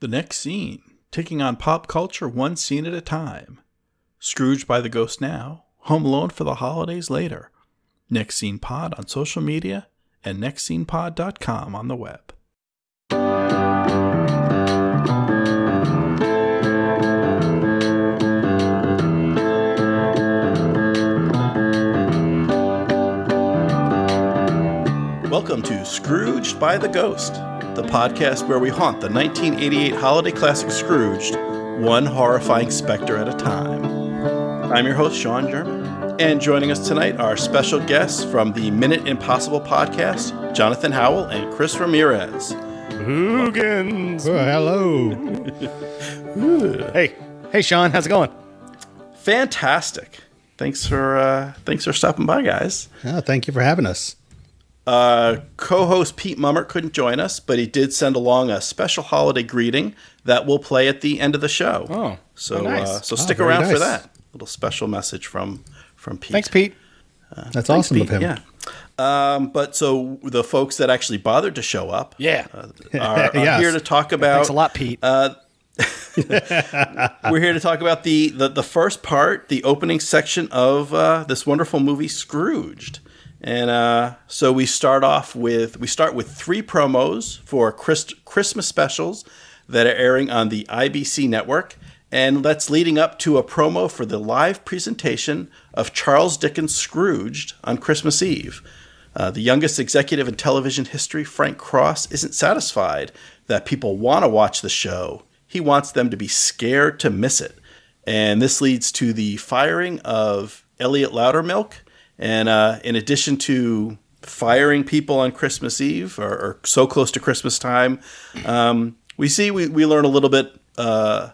The next scene, taking on pop culture one scene at a time. Scrooged by the Ghost now, Home Alone for the holidays later. Next Scene Pod on social media and nextscenepod.com on the web. Welcome to Scrooged by the Ghost, the podcast where we haunt the 1988 holiday classic Scrooged, one horrifying specter at a time. I'm your host, Sean German, and joining us tonight are special guests from the Minute Impossible podcast, Jonathan Howell and Chris Ramirez. Hoogans. Oh, hello. Hey, hey, Sean, how's it going? Fantastic. Thanks for uh, thanks for stopping by, guys. Oh, thank you for having us. Uh, co-host Pete Mummert couldn't join us, but he did send along a special holiday greeting that we'll play at the end of the show. Oh, so oh, nice. uh, so Oh, stick very around for nice. that little special message from from Pete. Thanks, Pete. That's Thanks, awesome Pete. of him. Yeah. Um, we so the folks that actually bothered to show up Yeah. uh, are, are Yes. here to talk about. Thanks a lot, Pete. We're here to talk about the, the the first part, the opening section of uh, this wonderful movie, Scrooged. And uh, so we start off with we start with three promos for Christ- Christmas specials that are airing on the IBC network, and that's leading up to a promo for the live presentation of Charles Dickens' Scrooged on Christmas Eve. Uh, the youngest executive in television history, Frank Cross, isn't satisfied that people want to watch the show. He wants them to be scared to miss it. And this leads to the firing of Elliot Loudermilk. And uh, in addition to firing people on Christmas Eve or, or so close to Christmas time, um, we see we, we learn a little bit uh,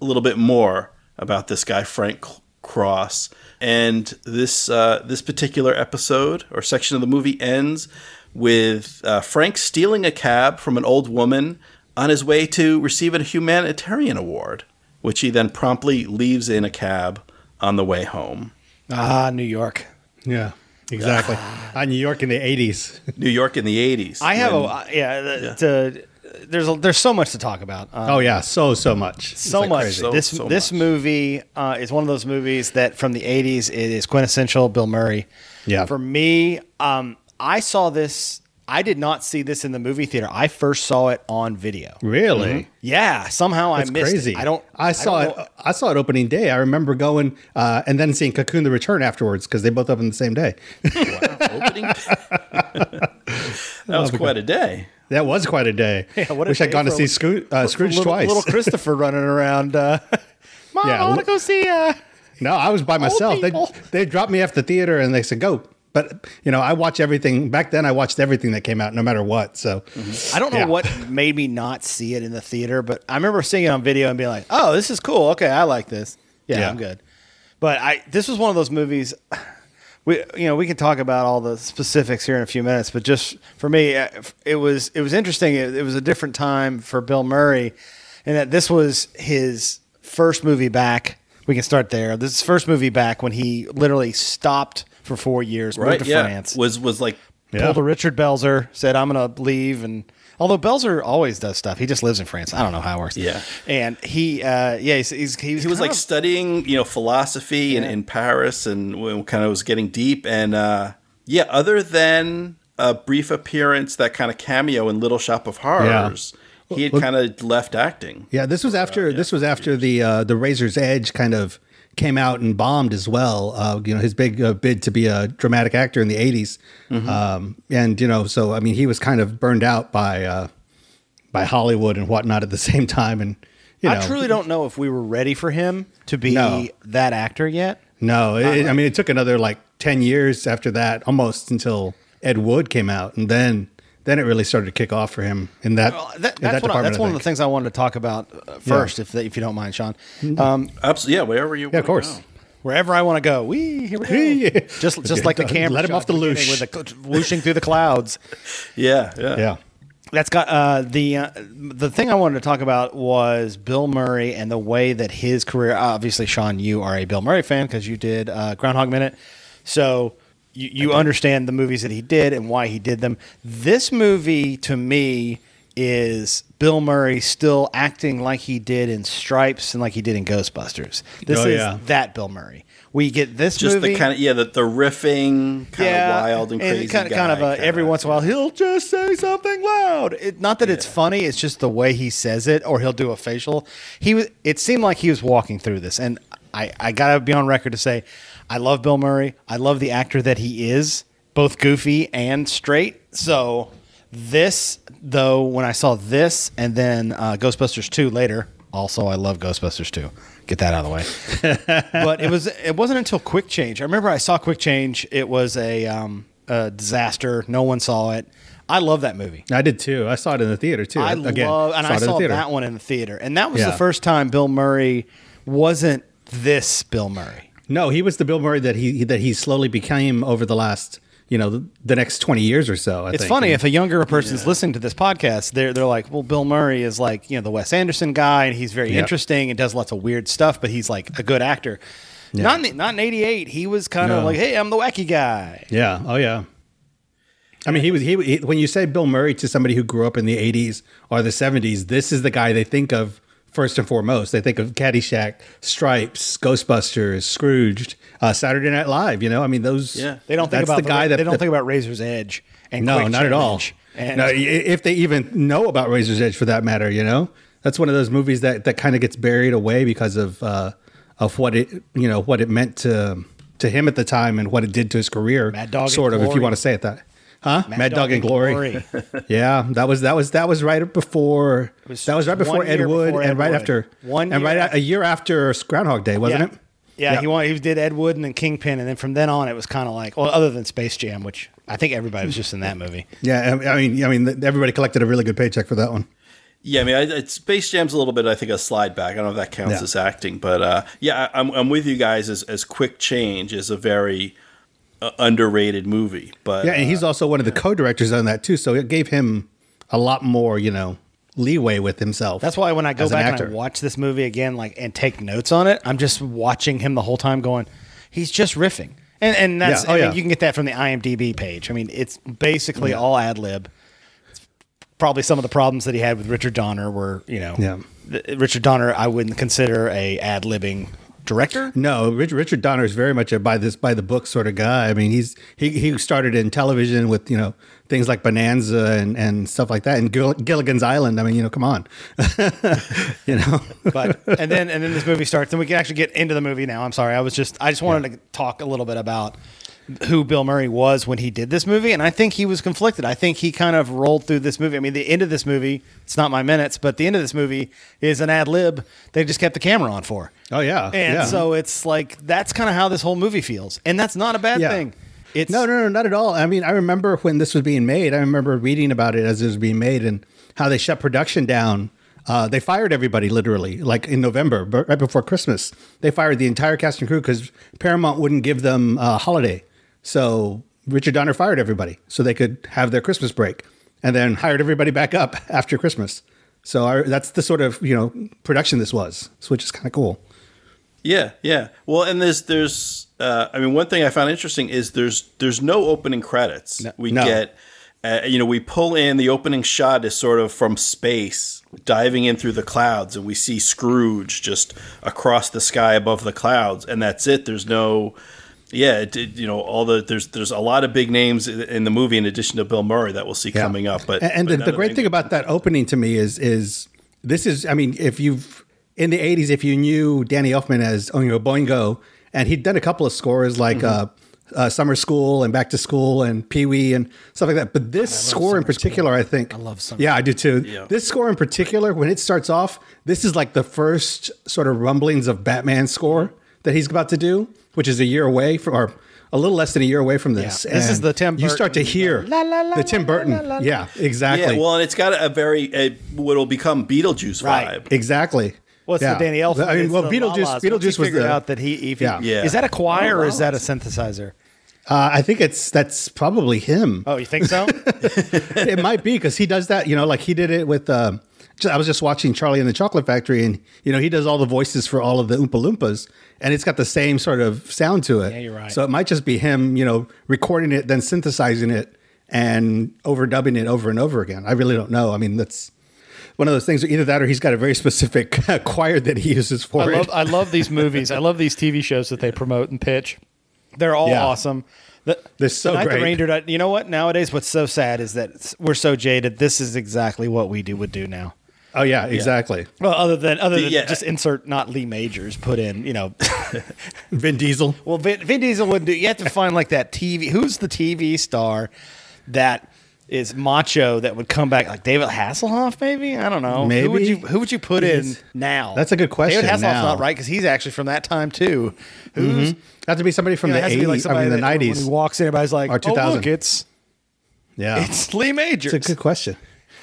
a little bit more about this guy Frank Cross. And this uh, this particular episode or section of the movie ends with uh, Frank stealing a cab from an old woman on his way to receive a humanitarian award, which he then promptly leaves in a cab on the way home. ah, New York. Yeah, exactly. Uh, New York in the 80s. New York in the '80s. I have when- a uh, yeah. The, to- there's a, there's so much to talk about. Uh, Oh, yeah, so, so much. So like much. So- this so this much. movie uh, is one of those movies that from the '80s it is quintessential Bill Murray. Yeah. For me, um, I saw this. I did not see this in the movie theater. I first saw it on video. Really? Yeah, somehow That's I missed crazy. it. I don't. I saw don't it. I saw it opening day. I remember going uh, and then seeing Cocoon: The Return afterwards because they both opened the same day. opening. that was quite a day. that was quite a day. Yeah, what a Wish I'd gone to see a- Scrooge, uh, Scrooge little, twice. Little Christopher running around. Uh, Mom, Yeah, I want to go see. Uh, No, I was by myself. They they dropped me off the theater and they said go. But you know, I watch everything. Back then, I watched everything that came out, no matter what. So, I don't know Yeah. what made me not see it in the theater, but I remember seeing it on video and being like, "Oh, this is cool. Okay, I like this. Yeah, Yeah. I'm good." But I this was one of those movies. We you know we can talk about all the specifics here in a few minutes, but just for me, uh, it was it was interesting. It, it was a different time for Bill Murray, and that this was his first movie back. We can start there. This is first movie back when he literally stopped for four years, Right? moved to Yeah. France Was was like Yeah. pulled a Richard Belzer, said I'm gonna leave, and although Belzer always does stuff, he just lives in France. I don't know how it works. Yeah. and he, uh, yeah, he's, he's, he was, he was like of- studying, you know, philosophy in, Yeah. in Paris and kind of was getting deep. And uh, yeah, other than a brief appearance, that kind of cameo in Little Shop of Horrors, he had kind of left acting. yeah, this was after this was after the uh, the Razor's Edge kind of came out and bombed as well. Uh, you know, his big uh, bid to be a dramatic actor in the '80s, um, and you know, so I mean, he was kind of burned out by uh, by Hollywood and whatnot at the same time, and you know, I truly don't know if we were ready for him to be No. that actor yet. No, it, I mean it took another like ten years after that, almost until Ed Wood came out, and then then it really started to kick off for him in that. Well, that, in that's that one, of, department, that's one of the things I wanted to talk about uh, first, if if you don't mind, Sean. Um, Absolutely, yeah. Wherever you, Yeah, of wanna course. go. wherever I want to go, we here we go. Yeah. Just just like the camera, Let him off the at beginning loosh. with the whooshing through the clouds. Yeah, yeah, Yeah, That's got uh, the uh, the thing I wanted to talk about was Bill Murray and the way that his career. Obviously, Sean, you are a Bill Murray fan because you did uh, Groundhog Minute, so you, you understand the movies that he did and why he did them. This movie, to me, is Bill Murray still acting like he did in Stripes and like he did in Ghostbusters. This Oh, is yeah. that Bill Murray. We get this Just movie. the kind of yeah, the, the riffing, kind of wild and crazy. kind of, guy, kind of a, kinda- every once in a while he'll just say something loud. It, not that it's funny; it's just the way he says it, or he'll do a facial. He was. It seemed like he was walking through this, and I, I gotta be on record to say, I love Bill Murray. I love the actor that he is, both goofy and straight. So this, though, when I saw this, and then uh, Ghostbusters two later. Also, I love Ghostbusters two. Get that out of the way but it was it wasn't until Quick Change. I remember I saw Quick Change. It was a, um, a disaster. No one saw it. I love that movie. I did too. I saw it in the theater too. I Again, love, and saw I in the saw that one in the theater, and that was Yeah. the first time Bill Murray wasn't this Bill Murray. No, he was the Bill Murray that he that he slowly became over the last you know the, the next twenty years or so. I It's think. funny if a younger person's listening to this podcast, they're they're like, well, Bill Murray is like you know the Wes Anderson guy, and he's very Yeah. interesting and does lots of weird stuff, but he's like a good actor. Not in, not in '88. He was kind of No. like, hey, I'm the wacky guy. Yeah. Oh yeah. I mean, he was he, he when you say Bill Murray to somebody who grew up in the '80s or the '70s, this is the guy they think of first and foremost. They think of Caddyshack, Stripes, Ghostbusters, Scrooged, uh, Saturday Night Live. You know, I mean, those. Yeah. They don't think about the guy that they don't that- think about Razor's Edge and No, not at all. And no, if they even know about Razor's Edge for that matter, you know, that's one of those movies that that kind of gets buried away because of uh, of what it you know what it meant to to him at the time and what it did to his career. Mad Dog sort of, if you want to say it that. Huh? Mad, Dog, and Glory. yeah, that was that was that was right before was that was right before Ed Wood before and Ed right Wood. after One and year right after- a year after Groundhog Day, wasn't yeah. it? Yeah, Yeah. he won, he did Ed Wood and then Kingpin, and then from then on, it was kind of like, well, other than Space Jam, which I think everybody was just in that movie. Yeah, I I mean, I mean, everybody collected a really good paycheck for that one. Yeah, I mean, I, it's Space Jam's a little bit, I think, a slide back. I don't know if that counts Yeah. as acting, but uh, yeah, I, I'm, I'm with you guys. As, as Quick Change is a very uh, underrated movie, but Yeah, and he's also one of the co-directors on that too, so it gave him a lot more, you know, leeway with himself. That's why when I go as an back and. I watch this movie again, like and take notes on it, I'm just watching him the whole time, going, he's just riffing, and and that's Yeah. Oh, I mean, yeah. you can get that from the IMDb page. I mean, it's basically all ad lib. Probably some of the problems that he had with Richard Donner were, you know, Yeah. Richard Donner I wouldn't consider a ad libbing director. No, Richard, Richard Donner is very much a by this by the book sort of guy. I mean, he's he he started in television with you know things like Bonanza and and stuff like that, and Gill, Gilligan's Island. I mean, you know, come on, you know. but and then and then this movie starts and we can actually get into the movie now i'm sorry i was just i just wanted to talk a little bit about who bill murray was when he did this movie and i think he was conflicted i think he kind of rolled through this movie i mean the end of this movie it's not my minutes but the end of this movie is an ad lib they just kept the camera on for oh yeah, and yeah. so it's like that's kind of how this whole movie feels and that's not a bad Yeah. thing it's no, no, no, not at all. I mean, I remember when this was being made. I remember reading about it as it was being made and how they shut production down. Uh, they fired everybody literally, like in November, but right before Christmas. They fired the entire cast and crew because Paramount wouldn't give them a holiday. So Richard Donner fired everybody so they could have their Christmas break, and then hired everybody back up after Christmas. So I, that's the sort of you know production this was, which is kind of cool. Yeah, yeah. Well, and there's there's uh, I mean one thing I found interesting is there's there's no opening credits. we No. get uh, you know we pull in the opening shot is sort of from space diving in through the clouds and we see Scrooge just across the sky above the clouds and that's it. There's no yeah, it, it- you know all the there's there's a lot of big names in in the movie in addition to Bill Murray that we'll see Yeah. coming up. But and, and but the, the great thing about that opening to me is is this is I mean if you've in the '80s if you knew Danny Elfman as you know Boingo and he'd done a couple of scores like Mm-hmm. uh, uh, Summer School and Back to School and Pee Wee and stuff like that, but this score in particular I think I love Summer yeah I do too. Yeah. This score in particular when it starts off this is like the first sort of rumblings of Batman score that he's about to do, which is a year away from or. A little less than a year away from this. Yeah. This is the Tim You start to Burton, hear la, la, la, the Tim Burton. la, la, la. Yeah, exactly. Yeah, well, and it's got a very a, what will become Beetlejuice Right. vibe. Exactly. What's Yeah. the Danny Elfman? I mean, well, Beetlejuice. la-las. Once he Beetlejuice was figured the. out that he, if he Yeah. Yeah. is that a choir Oh, or is that a synthesizer? Uh, I think it's that's probably him. Oh, you think so? it might be because he does that. You know, like he did it with. Ju- I was just watching Charlie and the Chocolate Factory, and you know he does all the voices for all of the Oompa Loompas, and it's got the same sort of sound to it. Yeah, you're right. So it might just be him, you know, recording it, then synthesizing it, and overdubbing it over and over again. I really don't know. I mean, that's one of those things. Either that, or he's got a very specific choir that he uses for I it. love, I love these movies. I love these TV shows that they promote and pitch. They're all Yeah. awesome. The, They're so the Night the great. Reindeer you know what? Nowadays, what's so sad is that we're so jaded. This is exactly what we do would do now. Oh yeah, exactly. Well, other than other than Yeah. just insert not Lee Majors, put in you know. Vin Diesel. well, Vin, Vin Diesel wouldn't do. You have to find like that TV. Who's the TV star that is macho that would come back? Like David Hasselhoff, maybe? I don't know. Who would Maybe. you Who would you put in He's- now? That's a good question David Hasselhoff's now. not right because he's actually from that time too. Who's mm-hmm. Have to be somebody from You know, the has to be like eighties. I mean, the nineties. he walks in, everybody's like, Or "Oh, 2000. look, it's Yeah, it's Lee Majors." it's a good question.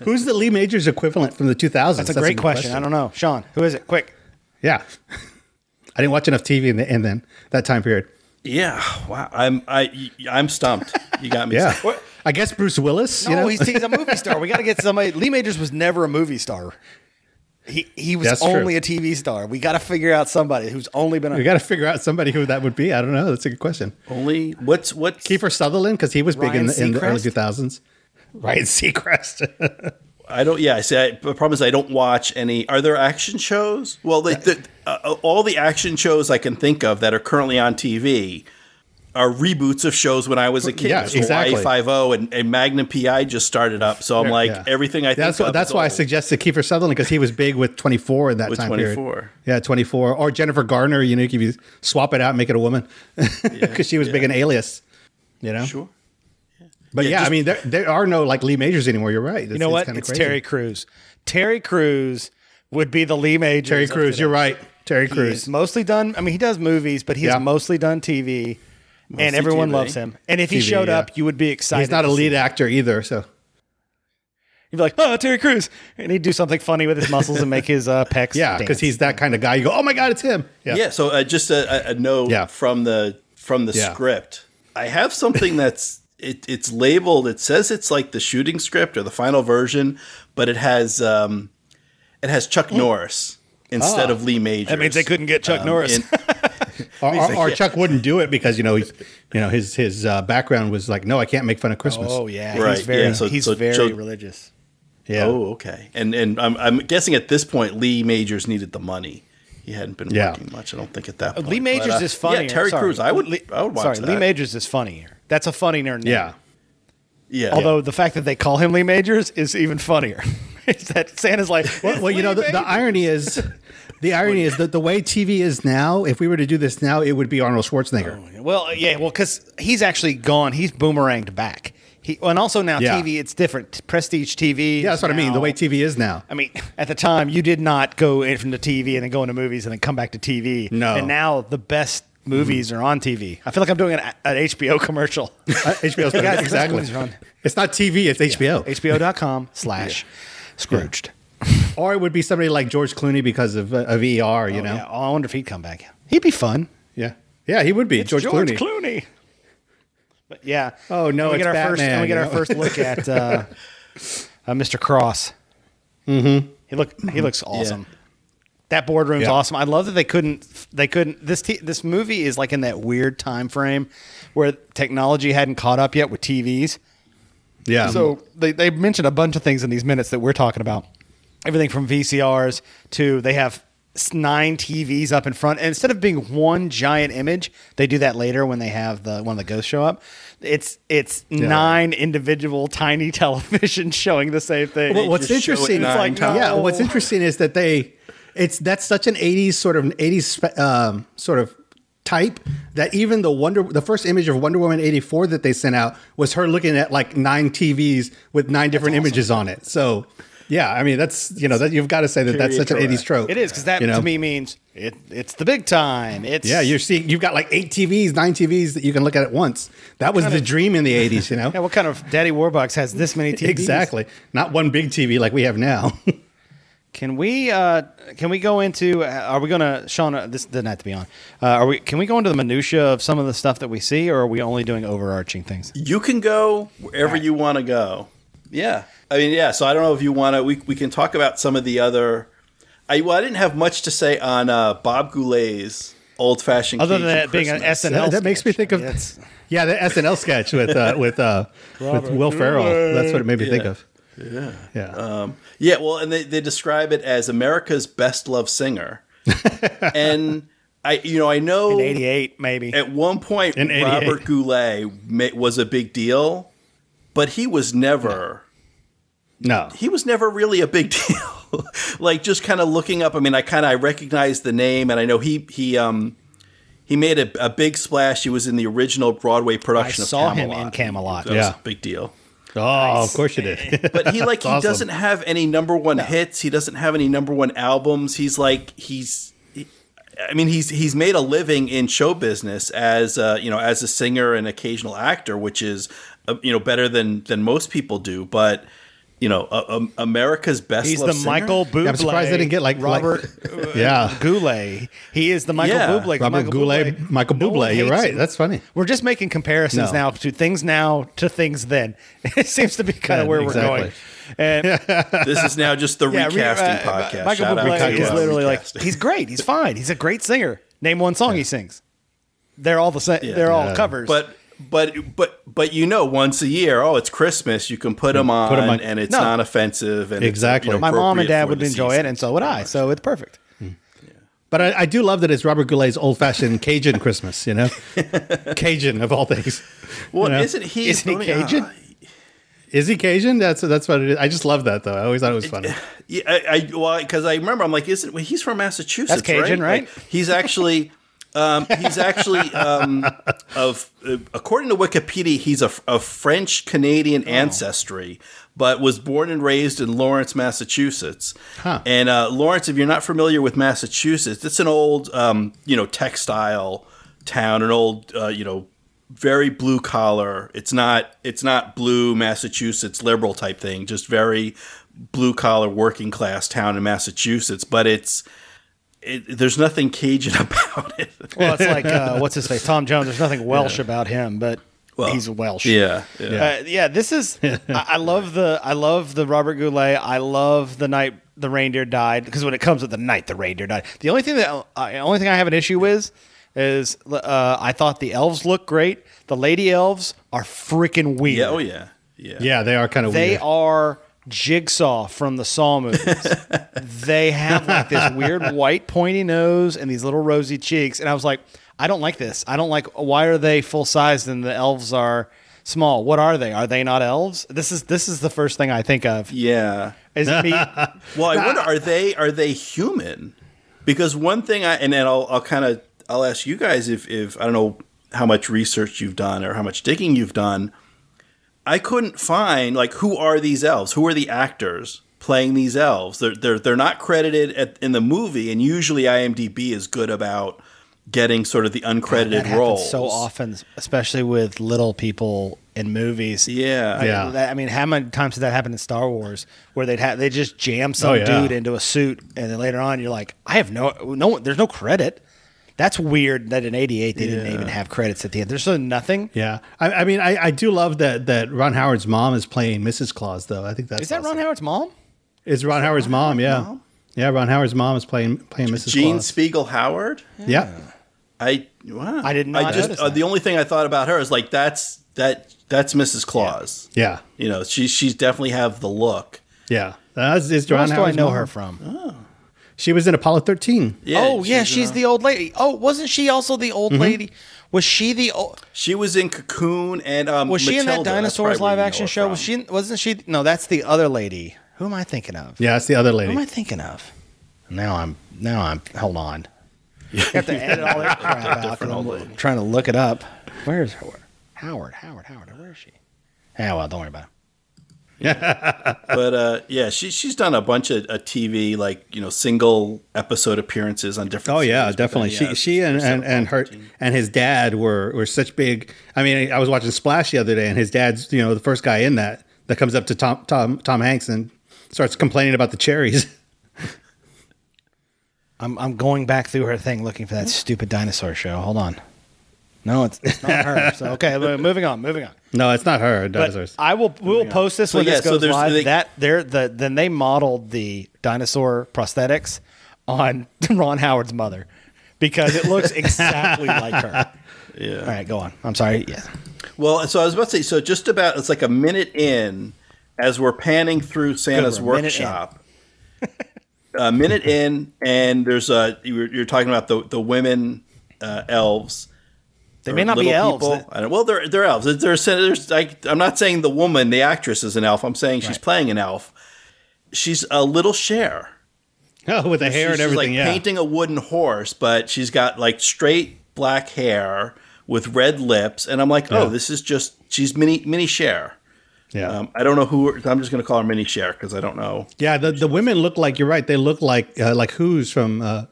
Who's the Lee Majors equivalent from the two thousands? That's a great question. I don't know, Sean. Who is it? Quick. Yeah, I didn't watch enough TV in, the, in then that time period. Yeah, wow. I'm I I'm stumped. You got me. Yeah, stumped. I guess Bruce Willis. No, you know, he's, he's a movie star. We got to get somebody. Lee Majors was never a movie star. He he was That's true. only a TV star. We got to figure out somebody who's only been. A- we got to figure out somebody who that would be. I don't know. That's a good question. Only what's what's Kiefer Sutherland because he was big in the, in the early two thousands. Ryan Seacrest. I don't. Yeah, I see. I, the problem is I don't watch any. Are there action shows? Well, they, the, uh, all the action shows I can think of that are currently on TV are reboots of shows when I was a kid. Yeah, exactly. Hawaii Five O and, and Magnum PI just started up, so I'm like Yeah. everything I think. that's what, that's why I old. suggested Kiefer Sutherland because he was big with twenty four in that With time 24. period. Yeah, twenty four or Jennifer Garner. You know, if you swap it out, and make it a woman because she was big in Alias. You know, Sure. But Yeah, yeah, I mean, there, there are no like Lee Majors anymore. You're right. you know what? kinda It's crazy. Terry Crews. Terry Crews would be the Lee Majors. Terry of Crews. You're right. Terry He's Crews. mostly done. I mean, he does movies, but he's Yeah. mostly done TV, and everyone TV. loves him. And if he TV, showed yeah. up, you would be excited. He's not a lead actor either. So You'd be like, "Oh, Terry Crews," and he'd do something funny with his muscles and make his uh, pecs. yeah, because he's that kind of guy. You go, oh my god, it's him. Yeah. so uh, just a, a- a note Yeah. from the from the Yeah. script. I have something that's it, it's labeled. It says it's like the shooting script or the final version, but it has um, it has Chuck Norris instead Ah. of Lee Majors. That means they couldn't get Chuck Norris. in- Or, or, or Chuck wouldn't do it because you know he's, you know his his uh, background was like, no, I can't make fun of Christmas. oh yeah, Right, he's very yeah, so- he's so- very so- religious. yeah. Oh, okay. And and I'm I'm guessing at this point Lee Majors needed the money. He hadn't been Yeah. working much. I don't think at that point. Lee Majors But, uh, is funny. Yeah, Terry Sorry. Crews. I would. Lee, I would watch sorry, that. Lee Majors is funnier. That's a funnier name. yeah. Yeah. Although the fact that they call him Lee Majors is even funnier. is that Santa's like, Well, well you know, the, the irony is, the irony is that the way TV is now, if we were to do this now, it would be Arnold Schwarzenegger. Well, yeah, well, because he's actually gone. He's boomeranged back. He, and also now Yeah. TV, it's different. Prestige TV. Yeah, that's what I mean. The way TV is now. I mean, at the time, you did not go in from the TV and then go into movies and then come back to TV. No. And now the best movies are on TV. I feel like I'm doing an, an HBO commercial. Uh, HBO's Hey, guys, exactly. movies are on. It's not TV. It's HBO. HBO.com slash Scrooged. Or it would be somebody like George Clooney because of uh, of ER. You Oh, know. yeah. Oh, I wonder if he'd come back. He'd be fun. Yeah. Yeah, he would be George, George Clooney. Clooney. But yeah. Oh, no, we it's get our first. Batman, And we get our first look at uh, uh, Mr. Cross. Mm-hmm. He look. He looks awesome. That boardroom's Yeah. awesome. I love that they couldn't. They couldn't. This t- this movie is like in that weird time frame where technology hadn't caught up yet with TVs. Yeah. So they, they mentioned a bunch of things in these minutes that we're talking about. Everything from VCRs to they have nine TVs up in front. And instead of being one giant image, they do that later when they have the one of the ghosts show up. It's it's nine individual tiny televisions showing the same thing. Well, what's just it interesting? It's like, times. yeah, what's interesting is that they, it's that's such an '80s sort of '80s um, sort of type that even the Wonder, the first image of Wonder Woman '84 that they sent out was her looking at like nine TVs with nine different images on it. So, yeah, I mean that's you know that you've got to say that that's such an '80s correct. trope. it is because that you know? to me means it, it's the big time. It's Yeah, you're seeing you've got like eight TVs, nine TVs that you can look at at once. That was the dream in the '80s, you know. yeah. What kind of Daddy Warbucks has this many TVs? Exactly. Not one big TV like we have now. Can we uh, can we go into? uh, Are we gonna Sean? uh, This doesn't have to be on. Uh, are we? Can we go into the minutia of some of the stuff that we see, or are we only doing overarching things? You can go wherever you want to go. Yeah. I mean, yeah. So I don't know if you want to. We, we can talk about some of the other. I well, I didn't have much to say on uh, Bob Goulet's old fashioned. Other than that being an SNL, That, that makes me sketch, think of that's- yeah, the SNL sketch with uh, with uh, with Will Ferrell. That's what it made me think of. Yeah, yeah. Um, yeah, well, and they, they describe it as America's best loved singer, and I, you know, I know in '88 maybe. at one point Robert Goulet ma- was a big deal, but he was never. no, he was never really a big deal. like just kind of looking up. I mean, I kind of I recognized the name, and I know he he um he made a, a big splash. He was in the original Broadway production. of saw him in Camelot. That was Yeah. a big deal. oh, of course you did. But he like he awesome. doesn't have any number one hits. He doesn't have any number one albums. He's like he's. he- I mean, he's he's made a living in show business as uh, you know as a singer and occasional actor, which is you know better than than most people do. But you know, uh, um, America's best. He's the singer? Michael Bublé. I'm surprised they didn't get like like- Robert yeah. Goulet. He is the Michael Yeah. Bublé. Robert Michael Goulet, Michael No Bublé. You're right. him. That's funny. We're just making comparisons No. now to things now to things then. It seems to be kind of where exactly. we're going. And This is now just the yeah, recasting uh, podcast. Michael Shout Bublé to, is uh, literally recasting. like he's great. He's fine. He's a great singer. Name one song he sings. They're all the same. They're all Yeah. covers. But but but but you know, once a year, oh, it's Christmas. You can put them on, Put 'em on. and it's No. non-offensive. And Exactly. you know, my mom and dad would enjoy season. it, and so would I. So it's perfect. But I, I do love that it's Robert Goulet's old fashioned Cajun Christmas. You know, Cajun of all things. Well, you know? isn't he? Isn't he me- uh, Cajun? Is he Cajun? That's that's what it is. I just love that though. I always thought it was funny. Yeah, I, I well, because I remember, I'm like, isn't well, he's from Massachusetts? That's Cajun, right? Like, he's actually, um, he's actually um, of uh, according to Wikipedia, he's a, of French Canadian Oh. ancestry, but was born and raised in Lawrence, Massachusetts. Huh. And uh, Lawrence, if you're not familiar with Massachusetts, it's an old, um, you know, textile town, an old, uh, you know. Very blue collar. It's not. It's not blue Massachusetts liberal type thing. Just very blue collar working class town in Massachusetts, but it's it, there's nothing Cajun about it. Well, it's like uh, what's his face, Tom Jones. There's nothing Welsh about him, but Well, he's Welsh. Yeah, yeah. Uh, yeah, this is. I, I love the. I love the Robert Goulet. I love the night the reindeer died because when it comes to the night the reindeer died, the only thing that uh, only thing I have an issue with is uh, I thought the elves look great. The lady elves are freaking weird. yeah, oh yeah, yeah. Yeah, they are kind of weird. They weird. are Jigsaw from the Saw movies. they have like this weird white pointy nose and these little rosy cheeks, and I was like, I don't like this. I don't like. Why are they full sized and the elves are small? What are they? Are they not elves? This is this is the first thing I think of. Yeah. Is me? Well, I wonder are they are they human? Because one thing I and then I'll I'll kind of I'll ask you guys if if I don't know how much research you've done or how much digging you've done. I couldn't find like who are these elves? Who are the actors playing these elves? They're they're they're not credited at, in the movie, and usually IMDb is good about getting sort of the uncredited that roles. so often, especially with little people in movies. Yeah, Like, Yeah. that- I mean, how many times did that happen in Star Wars, where they'd have they just jam some Oh, yeah. dude into a suit, and then later on you're like, I have no no, there's no credit. That's weird that in '88 they didn't even have credits at the end. There's so nothing. Yeah, I, I mean, I, I do love that that Ron Howard's mom is playing Mrs. Claus, though. I think that's Is that Ron. Howard's mom? Is Ron Howard's mom? Yeah, mom? yeah. Ron Howard's mom is playing playing Mrs. Jean Claus. Speegle Howard. yeah, I wow. I did not I just notice uh, the only thing I thought about her is like that's that that's Mrs. Claus. yeah, You know, she she's definitely have the look. yeah. That's is Where Ron else do I know mom. her from? She was in Apollo 13. Yeah, oh yeah, in she's a- the old lady. Oh, wasn't she also the old lady? Was she the old? She was in Cocoon and um, Was she in that dinosaurs live action show? from. Was she? Wasn't she? No, that's the other lady. Who am I thinking of? Yeah, that's the other lady. Who am I thinking of? Now I'm now I'm hold on. You have to edit all that crap out. I'm trying to look it up. Where's Howard? Howard, Howard, Howard. Where is she? Yeah, well, don't worry about it. But uh, yeah, she she's done a bunch of uh, TV like you know single episode appearances on different. Oh yeah, series, definitely. then, yeah, she she and, and, and her and his dad were were such big. I mean, I was watching Splash the other day, and his dad's you know the first guy in that that comes up to Tom Tom Tom Hanks and starts complaining about the cherries. I'm I'm going back through her thing looking for that stupid dinosaur show. Hold on. No, it's, it's not her. So okay, moving on, moving on. No, it's not her. But Dinosaurs. I will we'll post this So, when yeah, this so goes there's- live. they- that they're the then they modeled the dinosaur prosthetics on Ron Howard's mother because it looks exactly like her. Yeah. All right, go on. I'm sorry. Yeah. Well, so I was about to say, so just about it's like a minute in as we're panning through Santa's Good one, minute workshop. a minute in, and there's a you're, you're talking about the the women uh, elves. They may not be elves. people. I don't, well, they're they're elves. There's, there's like I'm not saying the woman, the actress, is an elf. I'm saying she's Right. playing an elf. She's a little Cher. Oh, with the hair she's and everything. like yeah. painting a wooden horse, but she's got like straight black hair with red lips, and I'm like, oh, Yeah. this is just she's mini mini Cher. yeah. Um, I don't know who. I'm just going to call her mini Cher because I don't know. yeah. The, the women look like you're right. They look like uh, like who's from. Uh, uh,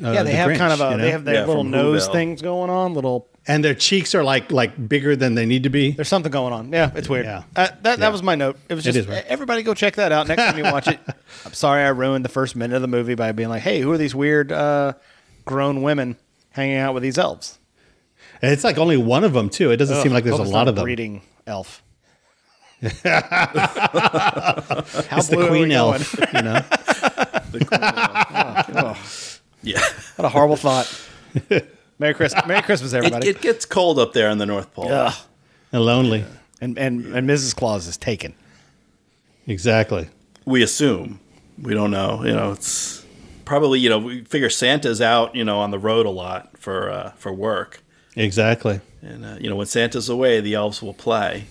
yeah, they The have kind of a you know? they have their Yeah, little nose Whoville. things going on. Little and their cheeks are like like bigger than they need to be. there's something going on. Yeah, it's weird. Yeah. Uh, that that was my note. It was It just is weird. everybody go check that out next time you watch it. I'm sorry I ruined the first minute of the movie by being like, hey, who are these weird uh, grown women hanging out with these elves? And it's like only one of them too. It doesn't seem like there's a lot of them. Breeding elf. How It's the blue are we queen elf. You know. Yeah, What a horrible thought. Merry Christmas, Merry Christmas, everybody. it gets cold up there in the North Pole. Ugh. and lonely. And and and Mrs. Claus is taken. Exactly. We assume we don't know. You know, it's probably you know we figure Santa's out you know on the road a lot for uh, for work, Exactly. and uh, you know when Santa's away, the elves will play.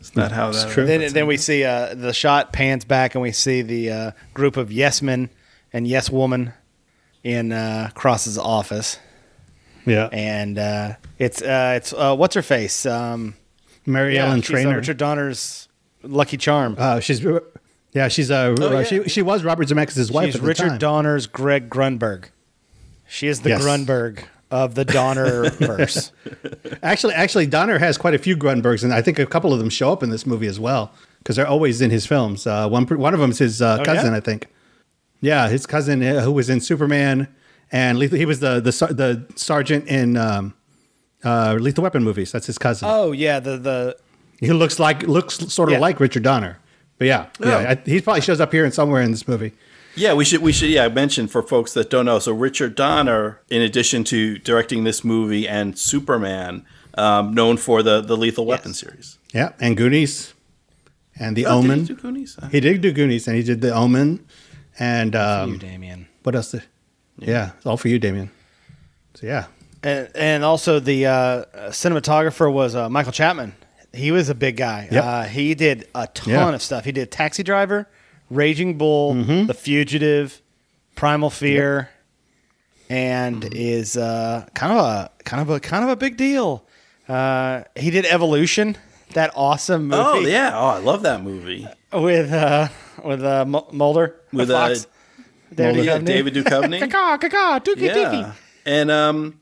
It's not how that. true. Then then we see uh, the shot pans back and we see the uh, group of yes men and yes woman in uh, Cross's office, Yeah. and uh, it's uh, it's uh, what's her face? Um, Mary yeah, Ellen she's, uh, Trainor. Richard Donner's Lucky Charm. Uh, she's yeah. She's uh, Oh, yeah. she she was Robert Zemeckis' wife She's at the Richard time. Donner's Greg Grunberg. She is the Yes. Grunberg of the Donner verse. Actually, actually, Donner has quite a few Grunbergs, and I think a couple of them show up in this movie as well because they're always in his films. Uh, one one of them is his uh, Oh, cousin, yeah? I think. Yeah, his cousin uh, who was in Superman and Lethal, he was the the the sergeant in um, uh, Lethal Weapon movies. That's his cousin. oh yeah, the the He looks like looks sort of Yeah. like Richard Donner. But yeah, Oh. yeah, I, he probably shows up here in somewhere in this movie. Yeah, we should we should yeah mention for folks that don't know. So Richard Donner, in addition to directing this movie and Superman, um, known for the the Lethal Weapon series. Yeah, and Goonies, and The Oh, did he Omen. do Goonies? He did do Goonies, and he did The Omen, and you, um, Damien. what else? Did, yeah. it's all for you, Damien. So yeah, And, and also the uh, cinematographer was uh, Michael Chapman. He was a big guy. Yep. Uh, he did a ton Yeah. of stuff. He did Taxi Driver, Raging Bull, Mm-hmm. The Fugitive, Primal Fear, and Mm-hmm. is uh, kind of a kind of a kind of a big deal. Uh, he did Evolution, that awesome movie oh yeah, oh I love that movie with uh, with uh, Mulder with uh, Fox. David yeah, Duchovny. David Duchovny. Caw, caw, caw, dookie, yeah, dookie. and um,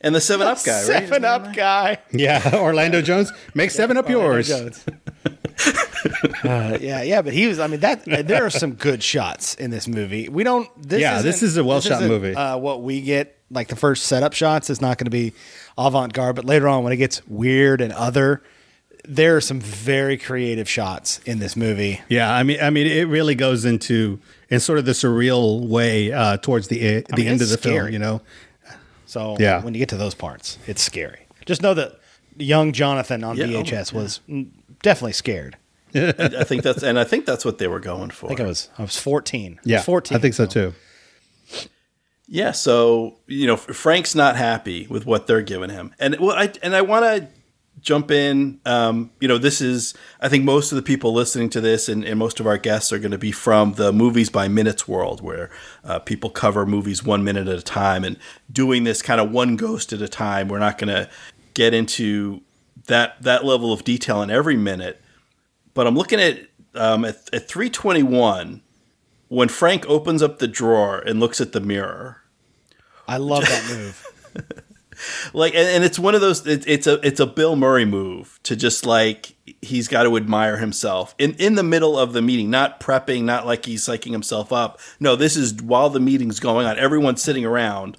and the Seven Up guy, right? Seven Up guy. yeah. Orlando Jones, make seven up yours. Jones. uh, yeah, yeah, but he was. I mean, that there are some good shots in this movie. We don't. This Yeah, this isn't- a well-shot movie. Uh, what we get, like the first setup shots, is not going to be avant garde. But later on, when it gets weird and other, there are some very creative shots in this movie. Yeah, I mean, I mean, it really goes into in sort of the surreal way uh, towards the the mean, end of it's the film. You know, So Yeah. when you get to those parts, it's scary. Just know that young Jonathan on Yeah, oh, VHS was mm, definitely scared. I think that's and I think that's what they were going for. I think I was I was fourteen. I was yeah, fourteen. I think so too. Yeah, so you know Frank's not happy with what they're giving him, and well, I and I want to jump in. Um, you know, this is I think most of the people listening to this and, and most of our guests are going to be from the movies by minutes world, where uh, people cover movies one minute at a time, and doing this kind of one ghost at a time. We're not going to get into that that level of detail in every minute, but I'm looking at um, at, at 321 when Frank opens up the drawer and looks at the mirror I love that move. like and, and it's one of those it, it's a it's a bill murray move to just like he's got to admire himself in in the middle of the meeting not prepping not like he's psyching himself up no this is while the meeting's going on everyone's sitting around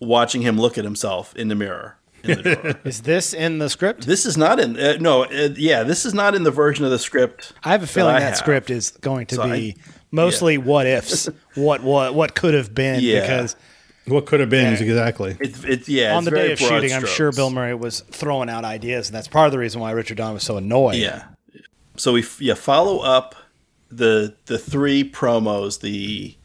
watching him look at himself in the mirror in the drawer. Is this in the script? this is not in uh, no uh, yeah this is not in the version of the script I have a feeling I that script is going to So be I- mostly what ifs, what what what could have been Yeah. because What could have been exactly? It's it's yeah. on it's the very day of broad shooting, I'm sure. Bill Murray was throwing out ideas, and that's part of the reason why Richard Don was so annoyed. Yeah. So we f- yeah follow up the the three promos. The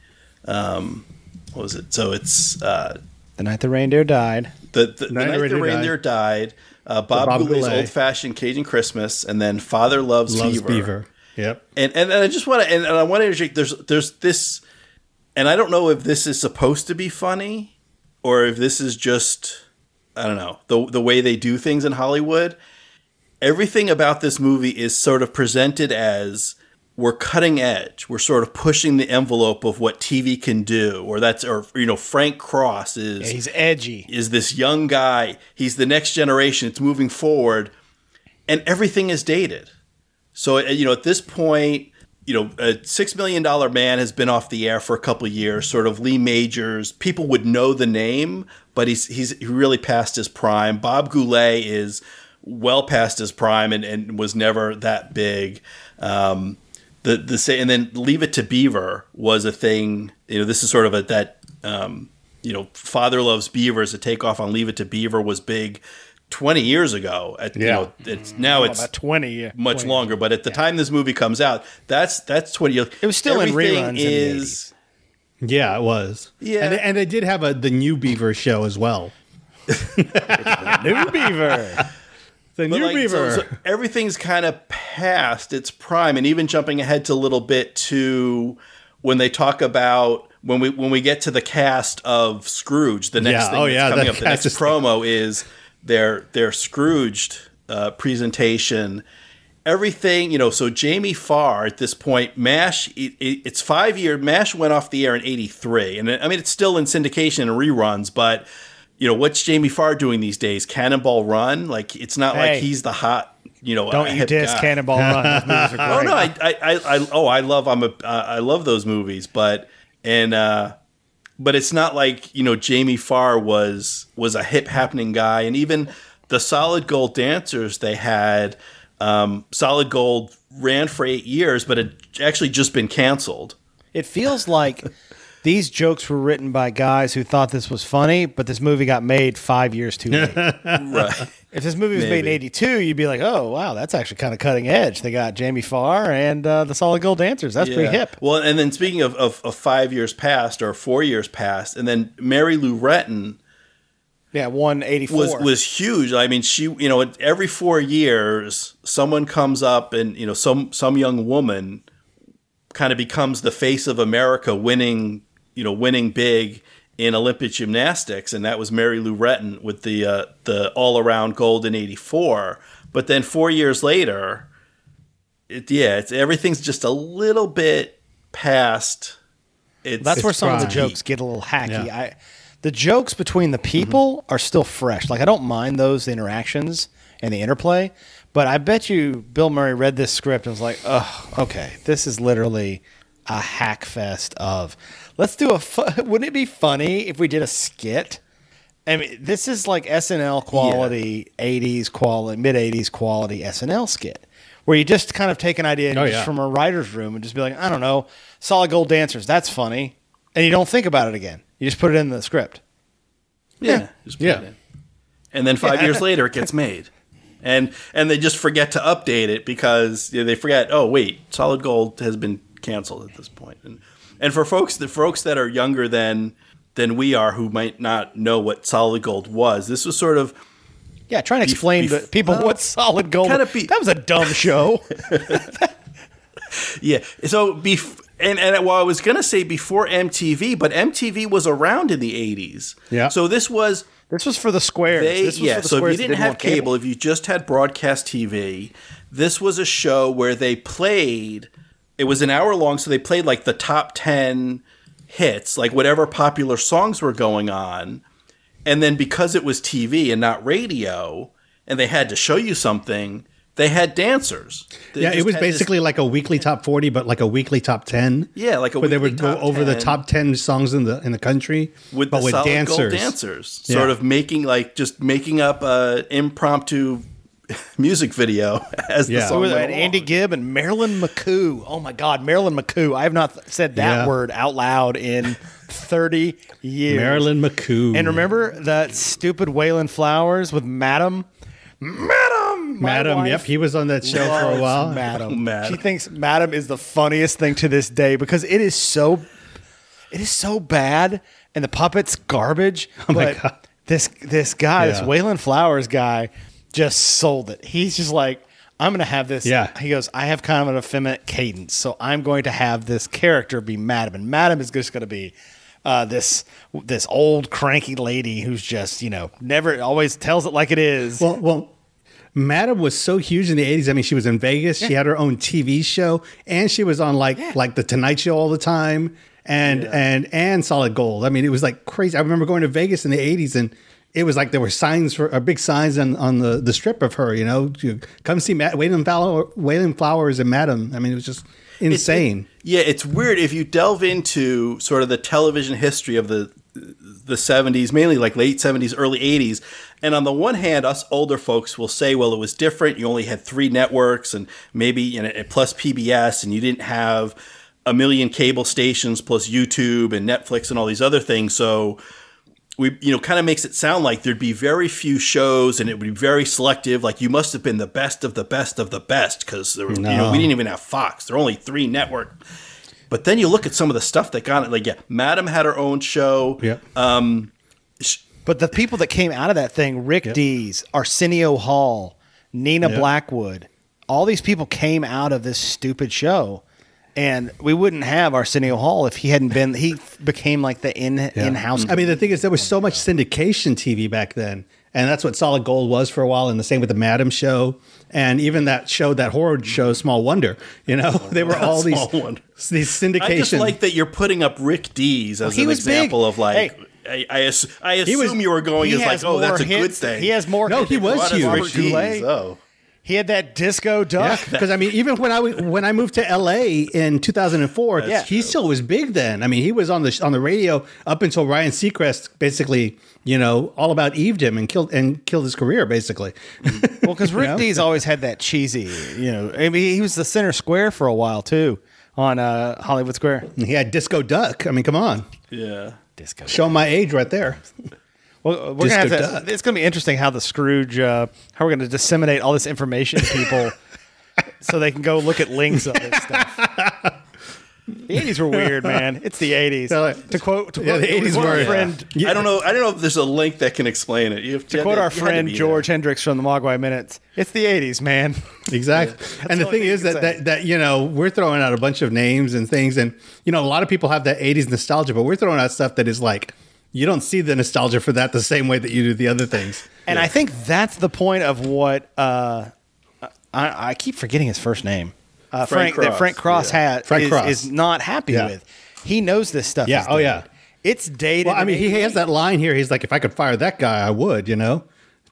um, what was it? So it's uh, The night the reindeer died. the the, the Night night the the Reindeer reindeer died. Uh, Bob, Bob Goulet's old fashioned Cajun Christmas, and then Father Loves, Loves Beaver. Beaver. Yep. And, and and I just want to and, and I want to interject. There's there's this, and I don't know if this is supposed to be funny, or if this is just I don't know the the way they do things in Hollywood. Everything about this movie is sort of presented as we're cutting edge. We're sort of pushing the envelope of what TV can do, or that's or you know Frank Cross is Yeah, he's edgy. is this young guy. He's the next generation. It's moving forward, and everything is dated. So you know, at this point, you know, a six million dollar man has been off the air for a couple years. Sort of Lee Majors. People would know the name, but he's he's really past his prime. Bob Goulet is well past his prime and, and was never that big. Um, the the say and then Leave It to Beaver was a thing. You know, this is sort of a that um, you know, Father Loves Beaver as a takeoff on Leave It to Beaver was big. 20 years ago at, you Yeah. know it's now it's About 20 years. much longer. But at the time this movie comes out, that's that's twenty years. It was still in Everything reruns in the Is Yeah, it was. Yeah. and, and they did have a the new Beaver show as well. New Beaver. The but new like, Beaver. so- so everything's kind of past its prime, and even jumping ahead to a little bit to when they talk about when we when we get to the cast of Scrooge. The next Yeah, thing oh, that's yeah, coming that up, the cast next is- promo is their their Scrooged uh, presentation. everything you know so jamie farr at this point mash it, it, it's five year mash went off the air in 83 and i mean it's still in syndication and reruns but you know what's jamie farr doing these days cannonball run like it's not Hey. like he's the hot you know Don't you diss. Cannonball Run. Those movies are Oh no, I, I, I, I, oh, I love, I'm a, uh, I love those movies, but and, uh, but it's not like you know Jamie Farr was was a hip happening guy, and even the Solid Gold dancers they had, um, Solid Gold ran for eight years, but it actually just been canceled. It feels like these jokes were written by guys who thought this was funny, but this movie got made five years too late. Right. If this movie was made in 82, you'd be like, oh, wow, that's actually kind of cutting edge. They got Jamie Farr and uh, the Solid Gold Dancers. That's pretty hip. Well, and then speaking of, of, of five years past or four years past, and then Mary Lou Retton Yeah, 184. was was huge. I mean, she you know every four years someone comes up and you know some some young woman kind of becomes the face of America, winning you know winning big in Olympic gymnastics, and that was Mary Lou Retton with the uh, the all around gold in '84. But then four years later, it, yeah, it's everything's just a little bit past. It's That's where some of the jokes get a little hacky. Yeah. I, the jokes between the people are still fresh. Like I don't mind those interactions and the interplay, but I bet you Bill Murray read this script and was like, "Oh, okay, this is literally a hack fest of let's do a. Fu- Wouldn't it be funny if we did a skit?" I mean, this is like SNL quality, '80s quality, mid '80s quality SNL skit, where you just kind of take an idea Oh, just yeah. from a writer's room and just be like, I don't know, solid gold dancers, that's funny, and you don't think about it again. You just put it in the script. Yeah. Just put Yeah. it in. And then five years later, it gets made, and and they just forget to update it because you know, they forget. Oh wait, Solid Gold has been canceled at this point. And and for folks the folks that are younger than than we are, who might not know what Solid Gold was, this was sort of Yeah, trying to explain bef- to people well, what solid gold. kinda be- that was a dumb show. yeah. So bef- and and well, I was gonna say before MTV, but MTV was around in the eighties. Yeah. So this was this was for the squares. They, this was yeah, for the so if squares you that didn't have want cable, if you just had broadcast TV, this was a show where they played. It was an hour long, so they played like the top ten hits, like whatever popular songs were going on, and then because it was TV and not radio, and they had to show you something, they had dancers. They yeah, it was had this- basically like a weekly top forty, but like a weekly top ten. Yeah, like a where they would go over the top ten songs in the in the country, with but the with dancers. dancers, Yeah. sort of making like just making up a impromptu music video as the Yeah. song With uh, went Andy. Gibb and Marilyn McCoo. Oh my God, Marilyn McCoo. I have not said that Yeah. word out loud in 30 years. Marilyn McCoo. And remember that stupid Wayland Flowers with Madam? Madam! Madam, yep, he was on that show for a while. Madam. Madam. She thinks Madam is the funniest thing to this day because it is so it is so bad and the puppet's garbage. Oh my but God. This this guy, this Yeah. Wayland Flowers guy, just sold it. He's just like, I'm gonna have this. Yeah. He goes, I have kind of an effeminate cadence, so I'm going to have this character be Madam, and Madam is just gonna be uh, this this old cranky lady who's just you know never always tells it like it is. Well, well, Madam was so huge in the '80s. I mean, she was in Vegas. She had her own TV show, and she was on like like the Tonight Show all the time, and and and Solid Gold. I mean, it was like crazy. I remember going to Vegas in the '80s, and it was like there were signs for uh, big signs on, on the, the strip of her. You know, you come see Matt, Wayland, Flower, Wayland Flowers and Madam. I mean, it was just It's- insane. it- yeah, it's weird if you delve into sort of the television history of the the 70s, mainly like late 70s, early 80s. And on the one hand, us older folks will say, well, it was different. You only had three networks and maybe you know, plus PBS, and you didn't have a million cable stations plus YouTube and Netflix and all these other things. So we you know kind of makes it sound like there'd be very few shows and it would be very selective like you must have been the best of the best of the best because there were you know we didn't even have fox there are only three network but then you look at some of the stuff that got it like yeah madam had her own show Yep. Um, but the people that came out of that thing, Rick Dees, Arsenio Hall, Nina Yep. Blackwood, all these people came out of this stupid show. And we wouldn't have Arsenio Hall if he hadn't been. He became like the in in house. I mean, the thing is, there was so much syndication TV back then, and that's what Solid Gold was for a while. And the same with the Madam Show, and even that show, that horror show, Small Wonder. You know, they were all these Wonder. these syndication. i just like that you're putting up rick dees as he an example big. of like Hey. I, I, ass- I assume was- you were going he as like, oh, that's a more good thing. He has more. No, he was What is huge. Robert Goulet. Oh. He had that disco duck. because I mean, even when I w- when I moved to LA in 2004, Yeah. he still was big then. I mean, he was on the on the radio up until Ryan Seacrest basically, you know, all about Eved him and killed and killed his career basically. Well, because Rick know? Dees always had that cheesy, you know. I mean, he was the center square for a while too on uh, Hollywood Square. he had Disco Duck. I mean, come on, yeah Disco. show my age right there. Well, we're gonna have to. It's gonna be interesting how the Scrooge, uh, how we're gonna disseminate all this information to people, so they can go look at links of this stuff. The '80s were weird, man. It's the '80s. Yeah, like- to quote, to Yeah, quote, the 80s quote our were- friend. I don't know. I don't know if there's a link that can explain it. You have To quote our friend George Hendricks from the Mogwai Minutes, it's the '80s, man. Exactly. and the the thing thing is that, say. that that you know we're throwing out a bunch of names and things, and you know a lot of people have that '80s nostalgia, but we're throwing out stuff that is like you don't see the nostalgia for that the same way that you do the other things. And I think that's the point of what uh, I, I keep forgetting his first name. Uh, Frank Frank, that Frank Cross yeah. had Frank is, Cross. is not happy Yeah. with. He knows this stuff. Yeah, is oh, yeah. It's dated. Well, I mean, he 88. has that line here. He's like, if I could fire that guy, I would. You know,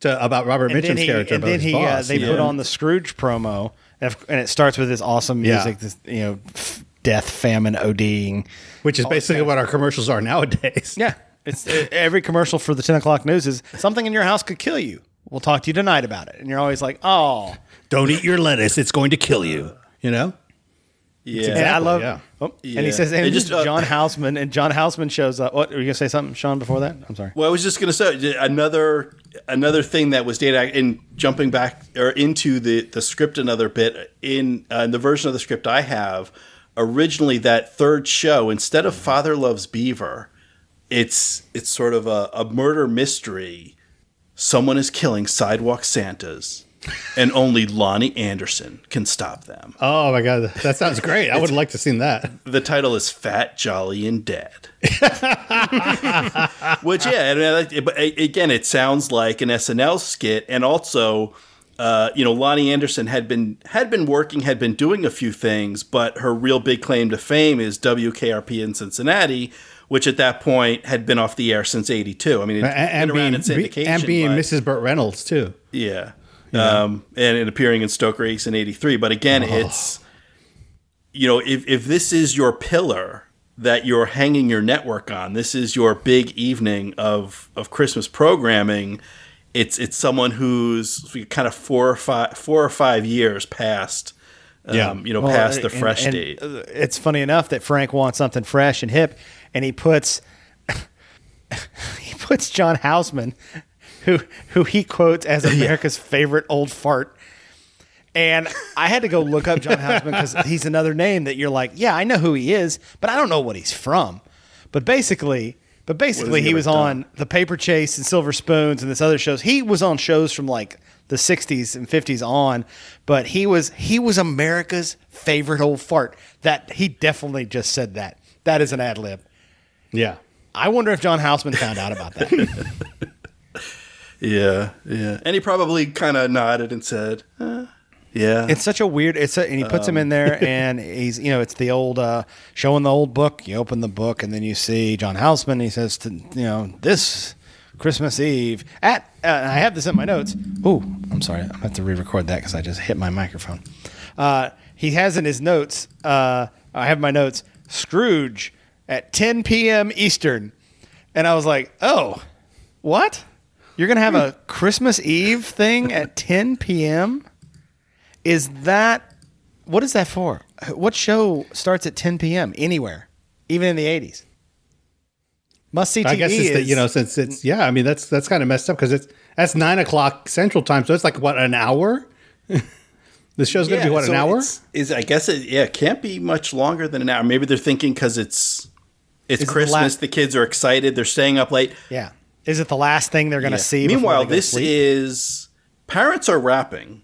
to about Robert And Mitchum's he, character. and then his he uh, they you put on the Scrooge promo, and and it starts with this awesome Yeah. music, this you know, f- death, famine, ODing. which is basically what our commercials are nowadays. Yeah, it's uh, every commercial for the ten o'clock news is something in your house could kill you. We'll talk to you tonight about it, and you're always like, oh. Don't eat your lettuce; it's going to kill you. You know. Yeah. And I love. yeah. Oh, And he says, and just, uh, John Houseman, and John Houseman shows up. What were you gonna say? Something, Sean? Before that, I'm sorry. Well, I was just going to say another another thing that was data in jumping back or into the the script another bit in uh, the version of the script I have originally that third show instead of Father Loves Beaver, it's it's sort of a, a murder mystery. Someone is killing sidewalk Santas, and only Loni Anderson can stop them. Oh my god, that sounds great. I would like to seen that. The title is Fat, Jolly, and Dead. Which, yeah, I mean, I like- but again, it sounds like an SNL skit, and also, uh, you know, Loni Anderson had been had been working, had been doing a few things, but her real big claim to fame is WKRP in Cincinnati, which at that point had been off the air since '82. I mean, And, and being in and being but- Mrs. Burt Reynolds too. yeah. Um, and it appearing in Stroker Ace in 83. But again, Oh. it's, you know, if, if this is your pillar that you're hanging your network on, this is your big evening of, of Christmas programming. It's, it's someone who's kind of four or five, four or five years past, um, Yeah. you know, Well, past the fresh and, date. uh, It's funny enough that Frank wants something fresh and hip, and he puts he puts John Houseman, who who he quotes as America's favorite old fart. And I had to go look up John Houseman because he's another name that you're like, yeah, I know who he is, but I don't know what he's from. But basically, but basically, he he ever was on the Paper Chase and Silver Spoons and this other shows. He was on shows from like the 60s and 50s on, but he was he was America's favorite old fart. That he definitely just said that. That is an ad lib. Yeah. I wonder if John Houseman found out about that. Yeah, yeah. And he probably kind of nodded and said, uh, "Yeah." It's such a weird. It's a, and he puts him in there, and he's you know it's the old uh, showing the old book. You open the book, and then you see John Houseman. He says to you know this Christmas Eve at. Uh, I have this in my notes. Oh, I'm sorry. I'm have to re-record that because I just hit my microphone. Uh, he has in his notes. Uh, I have my notes. Scrooge at 10 p.m. Eastern, and I was like, oh, what? You're gonna have a Christmas Eve thing at 10 p.m. Is that what is that for? What show starts at 10 p.m. anywhere, even in the 80s? Must see TV I guess it's is that you know since it's yeah. I mean that's that's kind of messed up because it's that's nine o'clock Central Time, so it's like what an hour. the show's gonna be what so an hour. Is I guess it yeah it can't be much longer than an hour. Maybe they're thinking because it's it's Is it the Christmas. last- the kids are excited. They're staying up late. yeah. Is it the last thing they're gonna Yeah. see? Meanwhile, go this sleep? is parents are wrapping.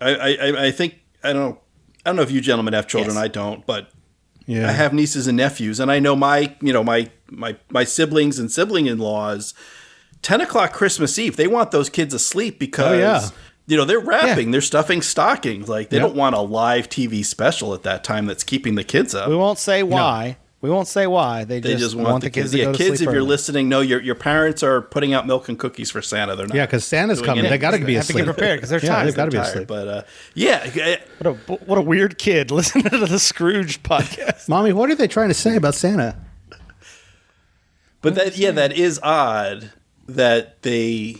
I, I I- think I don't know. I don't know if you gentlemen have children. Yes. I don't, but Yeah, I have nieces and nephews, and I know my you know my my my siblings and sibling in laws. Ten o'clock Christmas Eve, they want those kids asleep oh, because Oh, yeah. you know they're wrapping, they're stuffing stockings. Like they Yep. don't want a live TV special at that time that's keeping the kids up. we won't say why. We won't say why. They, They just, want, the kids, to yeah, go to kids. sleep If you're early. listening, no, your your parents are putting out milk and cookies for Santa. They're not. yeah, because Santa's coming. it. They got to be They have to asleep. get prepared 'cause they're yeah, tired. They've got to be tired, asleep. But uh, yeah, eh, what a what a weird kid listening to the Scrooge podcast. Mommy, what are they trying to say about Santa? but that yeah, that is odd that they.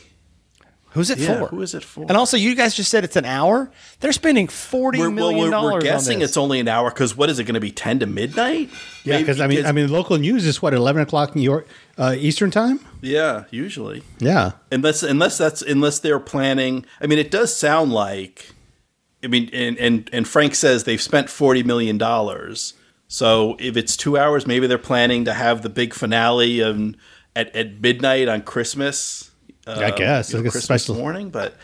Who's it Yeah, for? who is it for? And also, you guys just said it's an hour. They're spending forty We're, million well, we're, dollars. we're guessing on this. it's only an hour because what is it going to be? Ten to midnight? Yeah, because I mean, I mean, local news is what eleven o'clock New York uh, Eastern time. yeah, usually. Yeah, unless unless that's unless they're planning i mean it does sound like i mean and and, and frank says they've spent 40 million dollars so if it's two hours maybe they're planning to have the big finale and at, at midnight on christmas uh, I guess. you know, Like a christmas special- morning but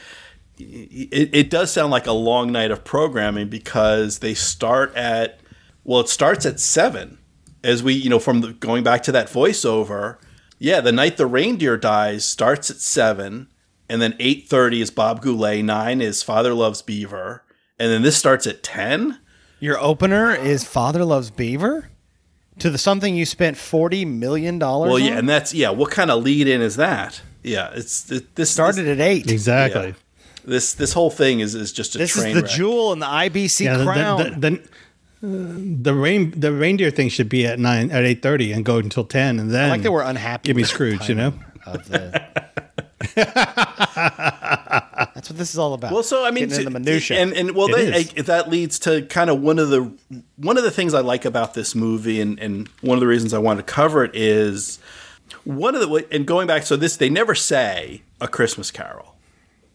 it, it does sound like a long night of programming because they start at well it starts at seven as we you know from the, going back to that voiceover yeah the night the reindeer dies starts at seven and then 8.30 is bob goulet 9 is father loves beaver and then this starts at 10 Your opener is Father Loves Beaver to the something you spent forty million dollars. well on? yeah and that's yeah what kind of lead in is that yeah it's it, this started at eight. exactly. Yeah. this this whole thing is, is just a This is train the wreck. jewel in the IBC Yeah, the, crown. the, the, the, the rain the reindeer thing should be at nine at eight thirty and go until ten, and then like they were unhappy. Give me Scrooge, you know. the... That's what this is all about. Well, so I mean, Getting to- into the minutia. and and well, It that, is. I- that leads to kind of one of the one of the things I like about this movie, and and one of the reasons I wanted to cover it is one of the and going back. So this they never say a Christmas Carol.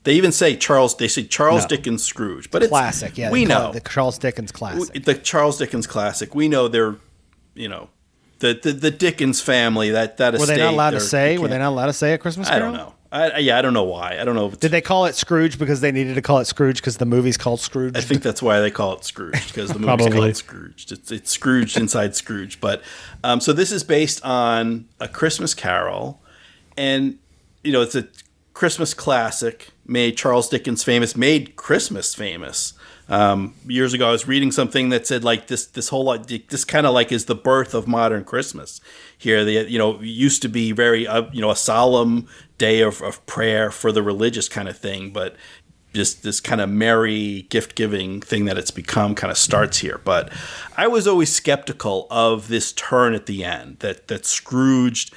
They even say Charles. They say Charles No. Dickens Scrooge, but it's classic. Yeah, we know the Charles Dickens classic. we- the Charles Dickens classic. We know they're you know the the, the Dickens family that that were they estate, not allowed to say? you Were they can't- allowed to say a Christmas I don't know. I, yeah, I don't know why. I don't know. If Did they call it Scrooge because they needed to call it Scrooge because the movie's called Scrooge? I think that's why they call it Scrooge because the movie's called Scrooge. It's it's Scrooged inside Scrooge. But um, so this is based on a Christmas Carol, and you know it's a Christmas classic. Made Charles Dickens famous. Made Christmas famous. Um, years ago, I was reading something that said like this this whole like, this kind of like is the birth of modern Christmas. Here, the you know used to be very uh, you know a solemn day of, of prayer for the religious kind of thing, but just this kind of merry gift giving thing that it's become kind of starts here. But I was always skeptical of this turn at the end that that Scrooged.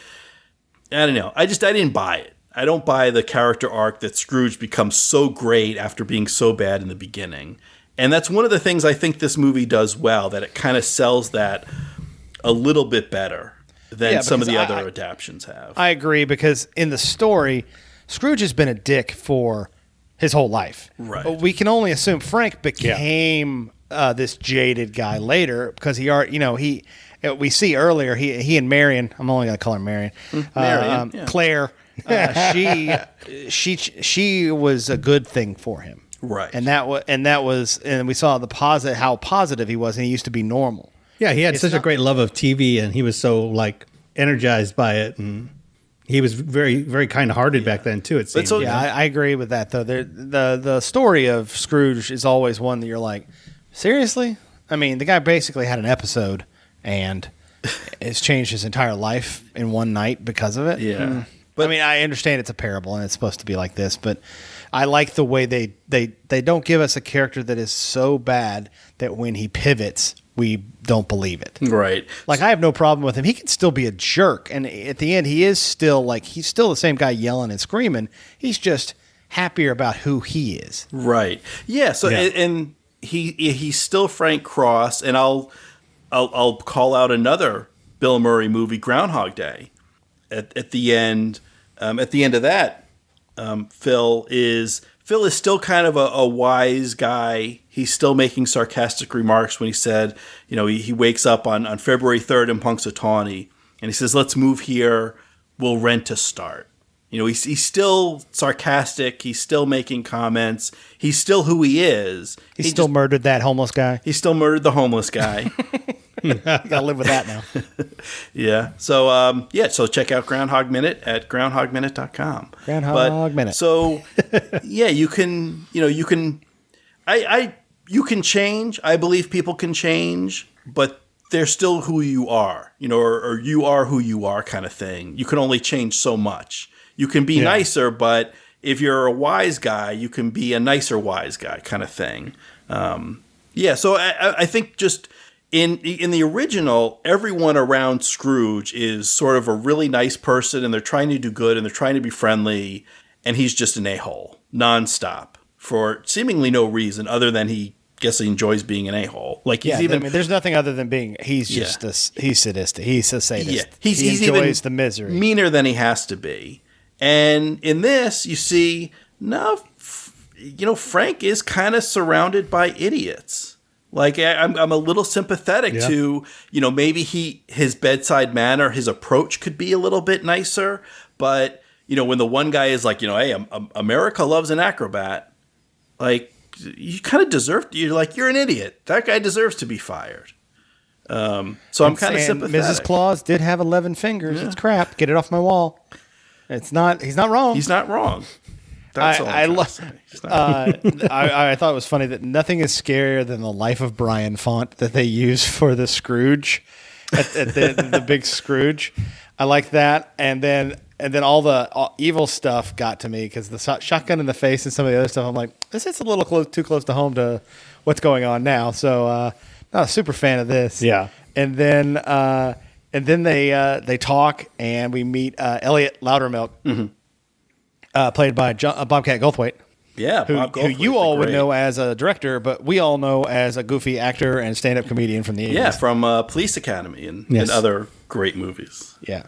I don't know. I just I didn't buy it. I don't buy the character arc that Scrooge becomes so great after being so bad in the beginning. And that's one of the things I think this movie does well that it kind of sells that a little bit better. Than Yeah, some of the because other I- adaptions have. I agree because in the story, Scrooge has been a dick for his whole life. Right. But we can only assume Frank became uh, this jaded guy later because he are you know he uh, we see earlier he he and Marion I'm only gonna call her Marion, uh, Marion, yeah. Claire. Uh, she she she was a good thing for him. Right. And that was and that was and we saw the positive how positive he was and he used to be normal. Yeah, he had It's such a great love of TV, and he was so like energized by it, and he was very, very kind-hearted back then too. It seemed. so- Yeah, I, I agree with that though. There, the the story of Scrooge is always one that you're like, seriously? I mean, the guy basically had an episode and has changed his entire life in one night because of it. Yeah. Hmm. But I mean, I understand it's a parable and it's supposed to be like this, but I like the way they they they don't give us a character that is so bad that when he pivots, we don't believe it. right. Like I have no problem with him. He can still be a jerk, and at the end, he is still like he's still the same guy yelling and screaming. He's just happier about who he is. Right. Yeah. So Yeah. And, and he he's still Frank Cross, and I'll I'll, I'll call out another Bill Murray movie, Groundhog Day. At at the end, um, at the end of that, um, Phil is Phil is still kind of a, a wise guy. He's still making sarcastic remarks when he said, you know, he, he wakes up on, on February 3rd in Punxsutawney and he says, let's move here. We'll rent to start. You know, he's, he's still sarcastic. He's still making comments. He's still who he is. He, He still just- murdered that homeless guy. he still murdered the homeless guy. Gotta live with that now. Yeah. So um, yeah. So check out Groundhog Minute at groundhogminute.com. Groundhog Minute. So yeah, you can you know you can I I you can change. I believe people can change, but they're still who you are. You know, or, or you are who you are, kind of thing. You can only change so much. You can be nicer, but if you're a wise guy, you can be a nicer wise guy, kind of thing. Um, yeah, so I, I- think just in in the original, everyone around Scrooge is sort of a really nice person, and they're trying to do good, and they're trying to be friendly, and he's just an a hole nonstop for seemingly no reason other than he guess he enjoys being an a hole. Like he's Yeah, even I mean, there's nothing other than being. He's Yeah. just a s he's sadistic. He's a sadist. yeah, he's, he he's enjoys even the misery. meaner than he has to be. And in this, you see, no, you know, Frank is kind of surrounded by idiots. Like I, I'm, I'm a little sympathetic Yeah. to, you know, maybe he his bedside manner, his approach could be a little bit nicer. But you know, when the one guy is like, you know, hey, America loves an acrobat, like you kind of deserve. You're like, you're an idiot. That guy deserves to be fired. Um, so I'm kind of sympathetic. Mrs. Claus did have 11 fingers. It's crap. Get it off my wall. It's not. He's not wrong. He's not wrong. That's I- all I'm I trying lo- to say. He's not- uh, I, I thought it was funny that nothing is scarier than the Life of Brian font that they use for the Scrooge, at, at the, the big Scrooge. I like that, and then and then all the uh, evil stuff got to me because the shot- shotgun in the face and some of the other stuff. I'm like, this is a little close, too close to home to what's going on now. So, uh, not a super fan of this. Yeah. and then uh, and then they uh, they talk, and we meet uh, Elliot Loudermilk. Uh, played by John, uh, Bobcat Goldthwait yeah, who, Bob who Goldthwait's you all would know as a director, but we all know as a goofy actor and stand-up comedian from the 80s. Yeah, from uh, Police Academy and, Yes. and other great movies. yeah.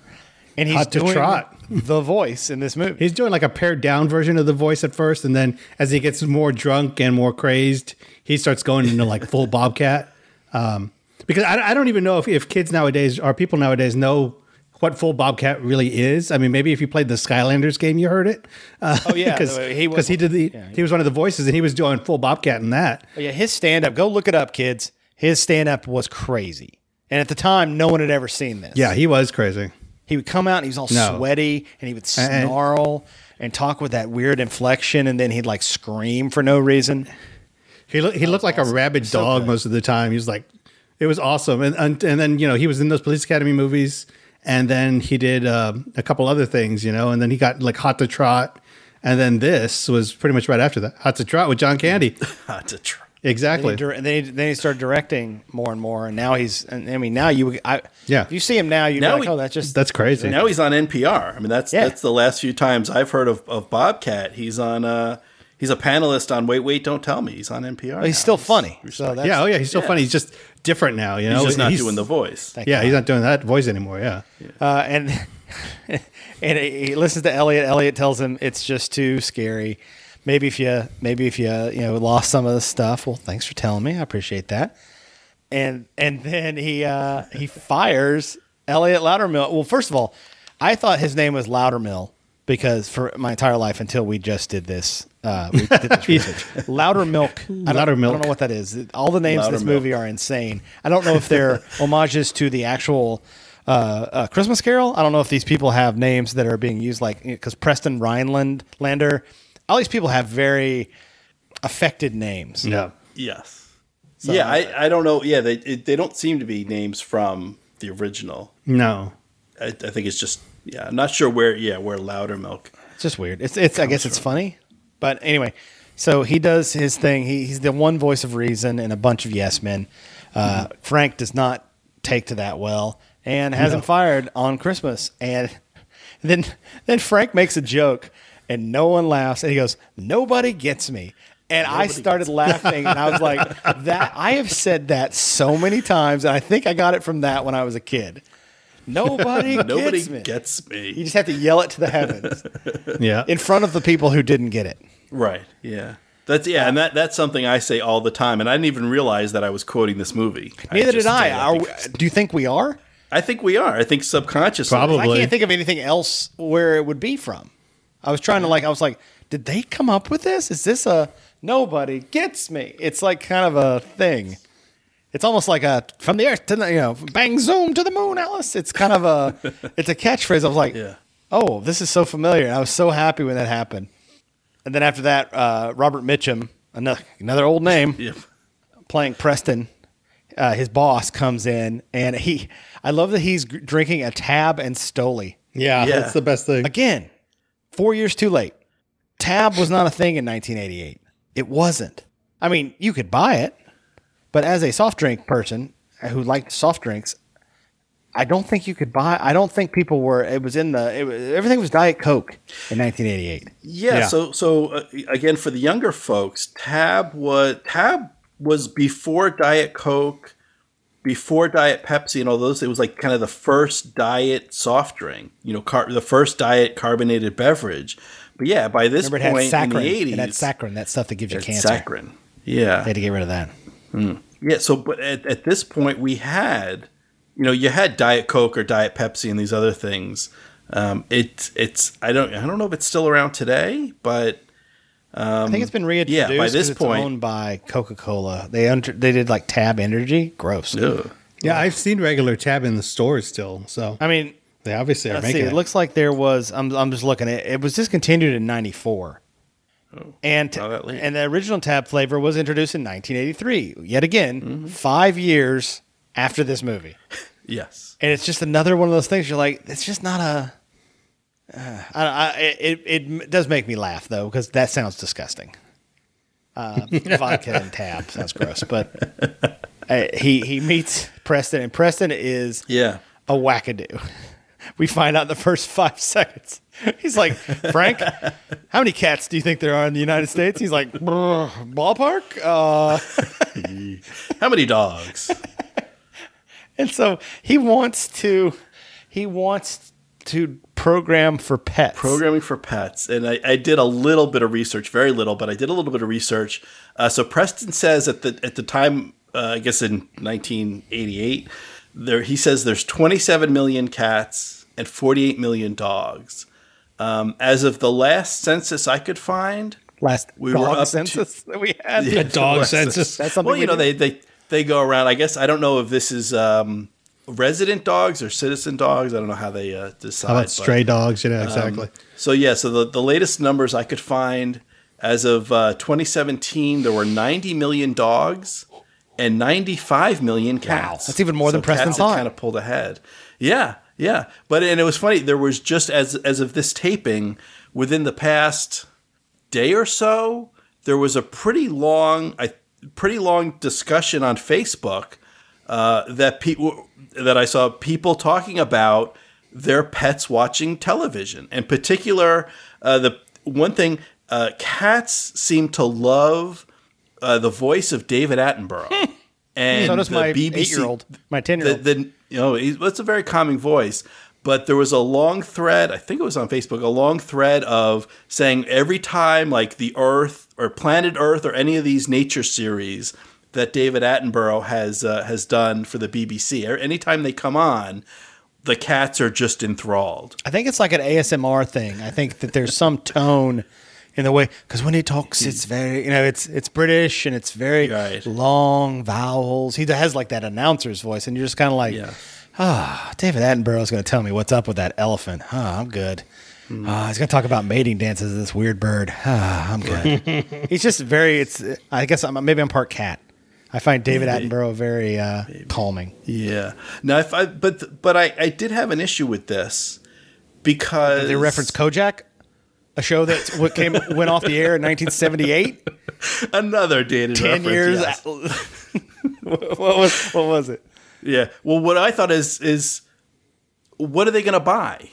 And he's Hot to doing trot. the voice in this movie. He's doing like a pared down version of the voice at first, and then as he gets more drunk and more crazed, he starts going into like full Bobcat. Um, because I, I don't even know if, if kids nowadays or people nowadays know what full Bobcat really is. I mean, maybe if you played the Skylanders game, you heard it. Uh, Oh, yeah, because he he, was- he did the yeah. he was one of the voices, and he was doing full Bobcat in that. But yeah, his stand-up. Go look it up, kids. His stand-up was crazy, and at the time, no one had ever seen this. Yeah, he was crazy. he would come out and he was all No. sweaty, and he would snarl and talk with that weird inflection, and then he'd like scream for no reason. He looked he looked like a rabid dog good. most of the time. He was like, it was awesome. And and, and then you know he was in those Police Academy movies, and then he did uh, a couple other things, you know, and then he got like Hot to Trot, and then this was pretty much right after that, Hot to Trot with John Candy. Hot to try. exactly. Then he, then, he, then he started directing more and more, and now he's. I mean, now you, I, Yeah. if you see him now, you're Now like, oh, that's just That's crazy. Now he's on NPR. I mean, that's Yeah. that's the last few times I've heard of, of Bobcat. He's on. Uh, he's a panelist on Wait, Wait, Don't Tell Me. He's on NPR. But he's now. still funny. So that's, yeah, oh yeah, he's so Yeah. funny. He's just different now. You know, He's just not doing the voice. Yeah, he's not doing that voice anymore. Yeah. Uh, and and he listens to Elliot. Elliot tells him it's just too scary. Maybe if you maybe if you you know lost some of the stuff. Well, thanks for telling me. I appreciate that. And and then he uh, he fires Elliot Loudermill. Well, first of all, I thought his name was Loudermill because for my entire life until we just did this. Uh, we did this research. Louder Milk. I don't, I don't know what that is. All the names in this Loudermilk. movie are insane. I don't know if they're homages to the actual uh, uh, Christmas Carol. I don't know if these people have names that are being used like because Preston Rhineland Lander. All these people have very affected names. Yeah. Yes. yeah, I, I don't know. Yeah, they it, they don't seem to be names from the original. No. I, I think it's just yeah. I'm not sure where. Yeah, where Louder Milk. It's just weird. It's it's I guess it's funny, but anyway. So he does his thing. He, he's the one voice of reason and a bunch of yes men. Uh, Frank does not take to that well and has him fired on Christmas. And then then Frank makes a joke and no one laughs. And he goes, "Nobody gets me." And I started laughing, and I was like, "That I have said that so many times, and I think I got it from that when I was a kid." Nobody, Nobody gets me. gets me. You just have to yell it to the heavens Yeah. in front of the people who didn't get it. Right. Yeah. That's yeah, and that that's something I say all the time, and I didn't even realize that I was quoting this movie. Neither just did I. Are we, do you think we are? I think we are. I think subconsciously. Probably. I can't think of anything else where it would be from. I was trying to like. I was like, did they come up with this? Is this a nobody gets me? It's like kind of a thing. It's almost like a from the earth to the you know bang zoom to the moon, Alice. It's kind of a it's a catchphrase. I was like, Yeah. oh, this is so familiar. And I was so happy when that happened. And then after that, uh, Robert Mitchum, another another old name. Yeah. playing Preston, uh, his boss comes in, and he. I love that he's g- drinking a Tab and Stoli Yeah, Yeah. That's the best thing. again. Four years too late. Tab was not a thing in 1988. It wasn't. I mean, you could buy it, but as a soft drink person who liked soft drinks, I don't think you could buy. I don't think people were. It was in the. It was, everything was Diet Coke in 1988. Yeah, Yeah. So so uh, again, for the younger folks, Tab was Tab was before Diet Coke, before Diet Pepsi, and all those. It was like kind of the first diet soft drink. You know, car- the first diet carbonated beverage. But yeah, by this Remember, it had point in saccharin. the eighties, It had saccharin, that stuff that gives you cancer. saccharin. Yeah, They had to get rid of that. Yeah, so but at, at this point we had, you know, you had Diet Coke or Diet Pepsi and these other things. Um, it it's I don't I don't know if it's still around today, but I think it's been reintroduced. yeah, by this it's point- owned by Coca Cola. They under, they did like Tab Energy. Gross. ugh. Yeah, I've seen regular tab in the stores still. So I mean, they obviously are let's see. making It it. looks like there was. I'm I'm just looking at. It was discontinued in '94. And not and the original Tab flavor was introduced in 1983. Yet again, Mm-hmm. five years after this movie, yes, and it's just another one of those things. You're like, it's just not a. Uh, I, I, it, it does make me laugh though because that sounds disgusting. Uh, vodka and tab sounds gross, but uh, he he meets Preston, and Preston is yeah, a wackadoo. We find out in the first five seconds. He's like, Frank, how many cats do you think there are in the United States? He's like, ballpark. Uh, how many dogs? and so he wants to, he wants to program for pets. Programming for pets, and I, I did a little bit of research, very little, but I did a little bit of research. Uh, so Preston says at the at the time, uh, I guess in 1988, there he says there's 27 million cats and 48 million dogs. Um, as of the last census I could find, Last We were dog up to- census that we had. A dog Last census. That's something well, you we know, do. they, they they go around. I guess I don't know if this is um, resident dogs or citizen dogs. I don't know how they uh, decide. How about but- stray dogs? Yeah, exactly. So yeah, so the, the latest numbers I could find as of uh, 2017, there were 90 million dogs and 95 million cats. That's even more than Preston thought. Kind of pulled ahead. Yeah, yeah. But and it was funny. There was just as as of this taping, within the past day or so, there was a pretty long, a pretty long discussion on Facebook uh, that people that I saw people talking about their pets watching television. In particular, uh, the one thing uh, cats seem to love uh, the voice of David Attenborough. And So does the my BBC eight-year-old, my the, ten-year-old. the you know he's, it's a very calming voice but there was a long thread i think it was on facebook a long thread of saying every time like the earth or planet earth or any of these nature series that david attenborough has uh, has done for the bbc or anytime they come on the cats are just enthralled I think it's like an ASMR thing. I think that there's some tone in the way because when he talks, it's very you know it's it's British and it's very Right. long vowels. He has like that announcer's voice, and you're just kind of like, Yeah. ah, David Attenborough's going to tell me what's up with that elephant. Ah, I'm good. Ah, he's going to talk about mating dances. of This weird bird. Ah, I'm good. he's just very. It's. I guess I'm maybe I'm part cat. I find David Maybe. Attenborough very uh, calming. yeah now if i but but i i did have an issue with this because They reference Kojak, a show that what came went off the air in 1978. another dated Ten years. yes. what was what was it? Yeah. Well, what I thought is is what are they going to buy?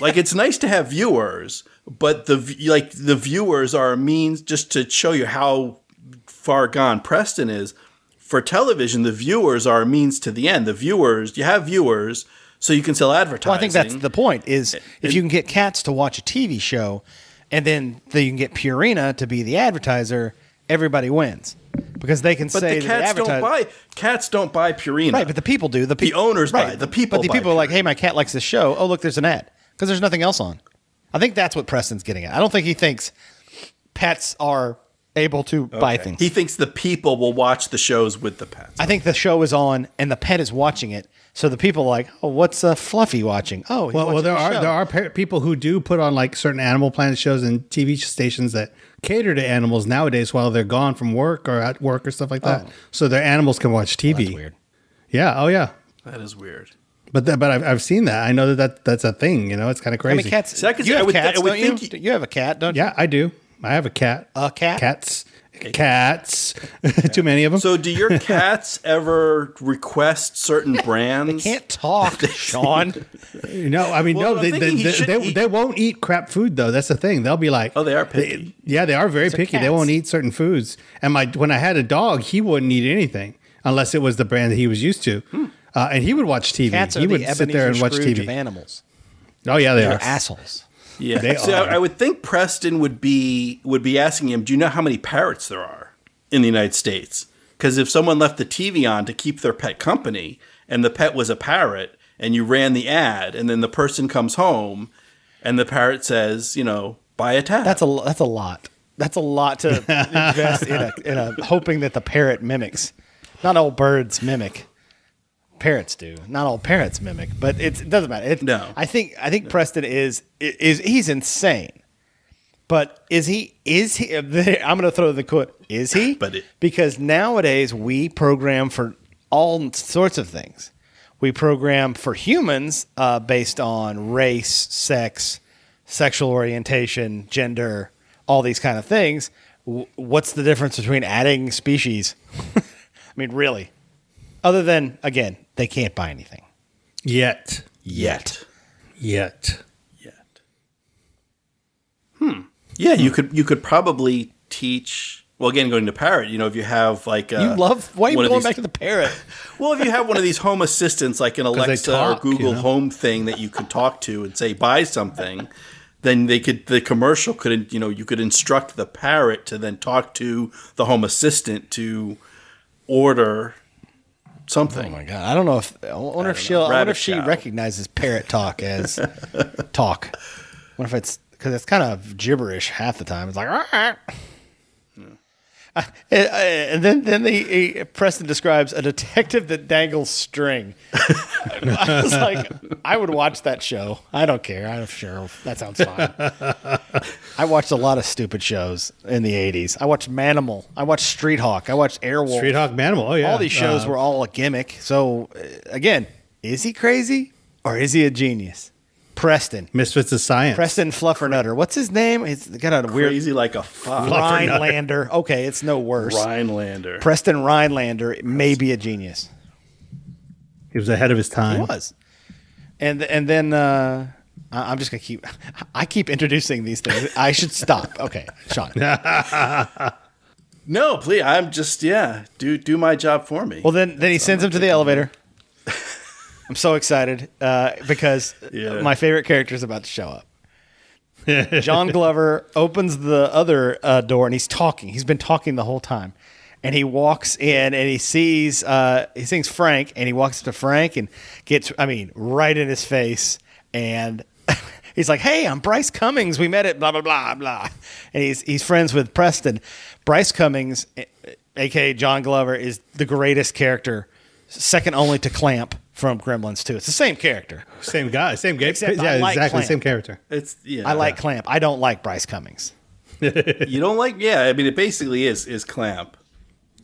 like it's nice to have viewers, but the like the viewers are a means just to show you how far gone Preston is. For television, the viewers are a means to the end. The viewers, you have viewers, so you can sell advertising. Well, I think that's the point. Is if you can get cats to watch a TV show, and then the, you can get Purina to be the advertiser, everybody wins because they can But say the that cats don't buy cats don't buy Purina. Right, but the people do. The, pe- The owners right, buy, the people But the people are like, "Hey, my cat likes this show. Oh, look, there's an ad because there's nothing else on." I think that's what Preston's getting at. I don't think he thinks pets are able to buy things. he thinks the people will watch the shows with the pets. I think the show is on and the pet is watching it. So the people are like, oh, what's uh, Fluffy watching? Oh, he's Well, well, there the are show. there are par- people who do put on like certain Animal Planet shows and TV stations that cater to animals nowadays while they're gone from work or at work or stuff like that, so their animals can watch TV. That's weird. Yeah. Oh yeah. that is weird. But that, but I've, I've seen that. I know that, that that's a thing. You know, it's kind of I crazy. mean, cats. See, I could you say- I have would cats, I would don't you? think- You have a cat, don't you? Yeah, I do. I have a cat. A cat? Cats. Cats. Too many of them. So, do your cats ever request certain brands? They can't talk, Sean. no, I mean, Well, no, I'm they, thinking they, he they, should they, eat- they won't eat crap food though. That's the thing. They'll be like, Oh, they are they- picky. yeah, they are very are picky. They cats. won't eat certain foods. And my when I had a dog, he wouldn't eat anything unless it was the brand that he was used to. Uh, and he would watch TV. Hmm. Cats are he the would Ebenezer sit there and watch Scrooge TV. of animals. Oh yeah, they They're are. assholes. Yeah, They so are. I, I would think Preston would be would be asking him, "Do you know how many parrots there are in the United States?" Because if someone left the TV on to keep their pet company, and the pet was a parrot, and you ran the ad, and then the person comes home, and the parrot says, "You know, buy a tab." That's a that's a lot. That's a lot to invest in a, in a hoping that the parrot mimics. Not all birds mimic. Parrots do. Not all parents mimic, but it's, it doesn't matter. It, No. I think I think Preston is is he's insane. But is he? Is he? I'm going to throw the quote. Is he? But it- because nowadays we program for all sorts of things. We program for humans uh, based on race, sex, sexual orientation, gender, all these kind of things. W- What's the difference between adding species? I mean, really, other than again, they can't buy anything Yet. yet, Yet. yet. Hmm. Yeah, you could you could probably teach. Well, again, going to parrot, you know, if you have like uh, You love. Why are you one of going these- back to the parrot? Well, if you have one of these home assistants like an Alexa talk, or Google you know? Home thing that you could talk to and say buy something, then they could the commercial couldn't. you know you could instruct the parrot to then talk to the home assistant to order something. Oh my god! I don't know if I wonder if don't she know. I wonder Rabbit if she recognizes parrot talk as talk. I wonder if it's because it's kind of gibberish half the time. It's like. Uh, and, and then, then the he, Preston describes a detective that dangles string. I was like, I would watch that show. I don't care. I'm sure that sounds fine. I watched a lot of stupid shows in the '80s. I watched Manimal. I watched Street Hawk. I watched Airwolf. Street Hawk Manimal. Oh yeah. All these shows Uh, were all a gimmick. So uh, again, is he crazy or is he a genius? Preston. Misfits of Science. Preston Fluffernutter. What's his name? He's got a weird Crazy like a fox. Rhinelander. Okay, it's no worse. Rhinelander. Preston Rhinelander may be a genius. He was ahead of his time. He was. And and then uh, I- I'm just gonna keep. I keep introducing these things. I should stop. Okay, Sean. No, please. I'm just yeah. Do do my job for me. Well, then then he sends him to the elevator. I'm so excited uh, because Yeah. my favorite character is about to show up. John Glover opens the other uh, door and he's talking. He's been talking the whole time. And he walks in and he sees, uh, he sees Frank and he walks up to Frank and gets, I mean, right in his face. And he's like, Hey, I'm Bryce Cummings. We met at blah, blah, blah, blah. And he's, he's friends with Preston. Bryce Cummings, aka John Glover, is the greatest character, second only to Clamp from Gremlins too. It's the same character. Same guy, same guy. Except yeah, I like exactly, Clamp. same character. it's yeah. I like Clamp. I don't like Bryce Cummings. You don't like? Yeah. I mean, it basically is is clamp.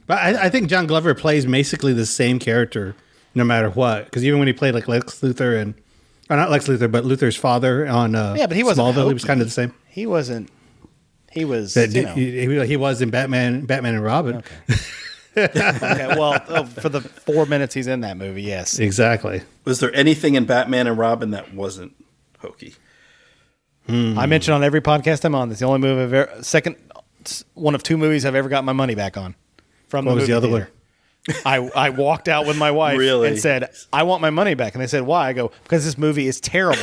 But I, I think John Glover plays basically the same character no matter what. Because even when he played like Lex Luthor and, or not Lex Luthor, but Luthor's father on uh, Yeah, but he wasn't Smallville, he was kind of the same. He wasn't. He was. That you know, he, he- he was in Batman, Batman and Robin. okay, well, oh, for the four minutes he's in that movie, yes. Exactly. Was there anything in Batman and Robin that wasn't hokey? Hmm. I mentioned on every podcast I'm on. That's the only movie I've ever, second, one of two movies I've ever got my money back on. From What the was the other theater. I, I walked out with my wife Really? and said, I want my money back. And they said, Why? I go, Because this movie is terrible.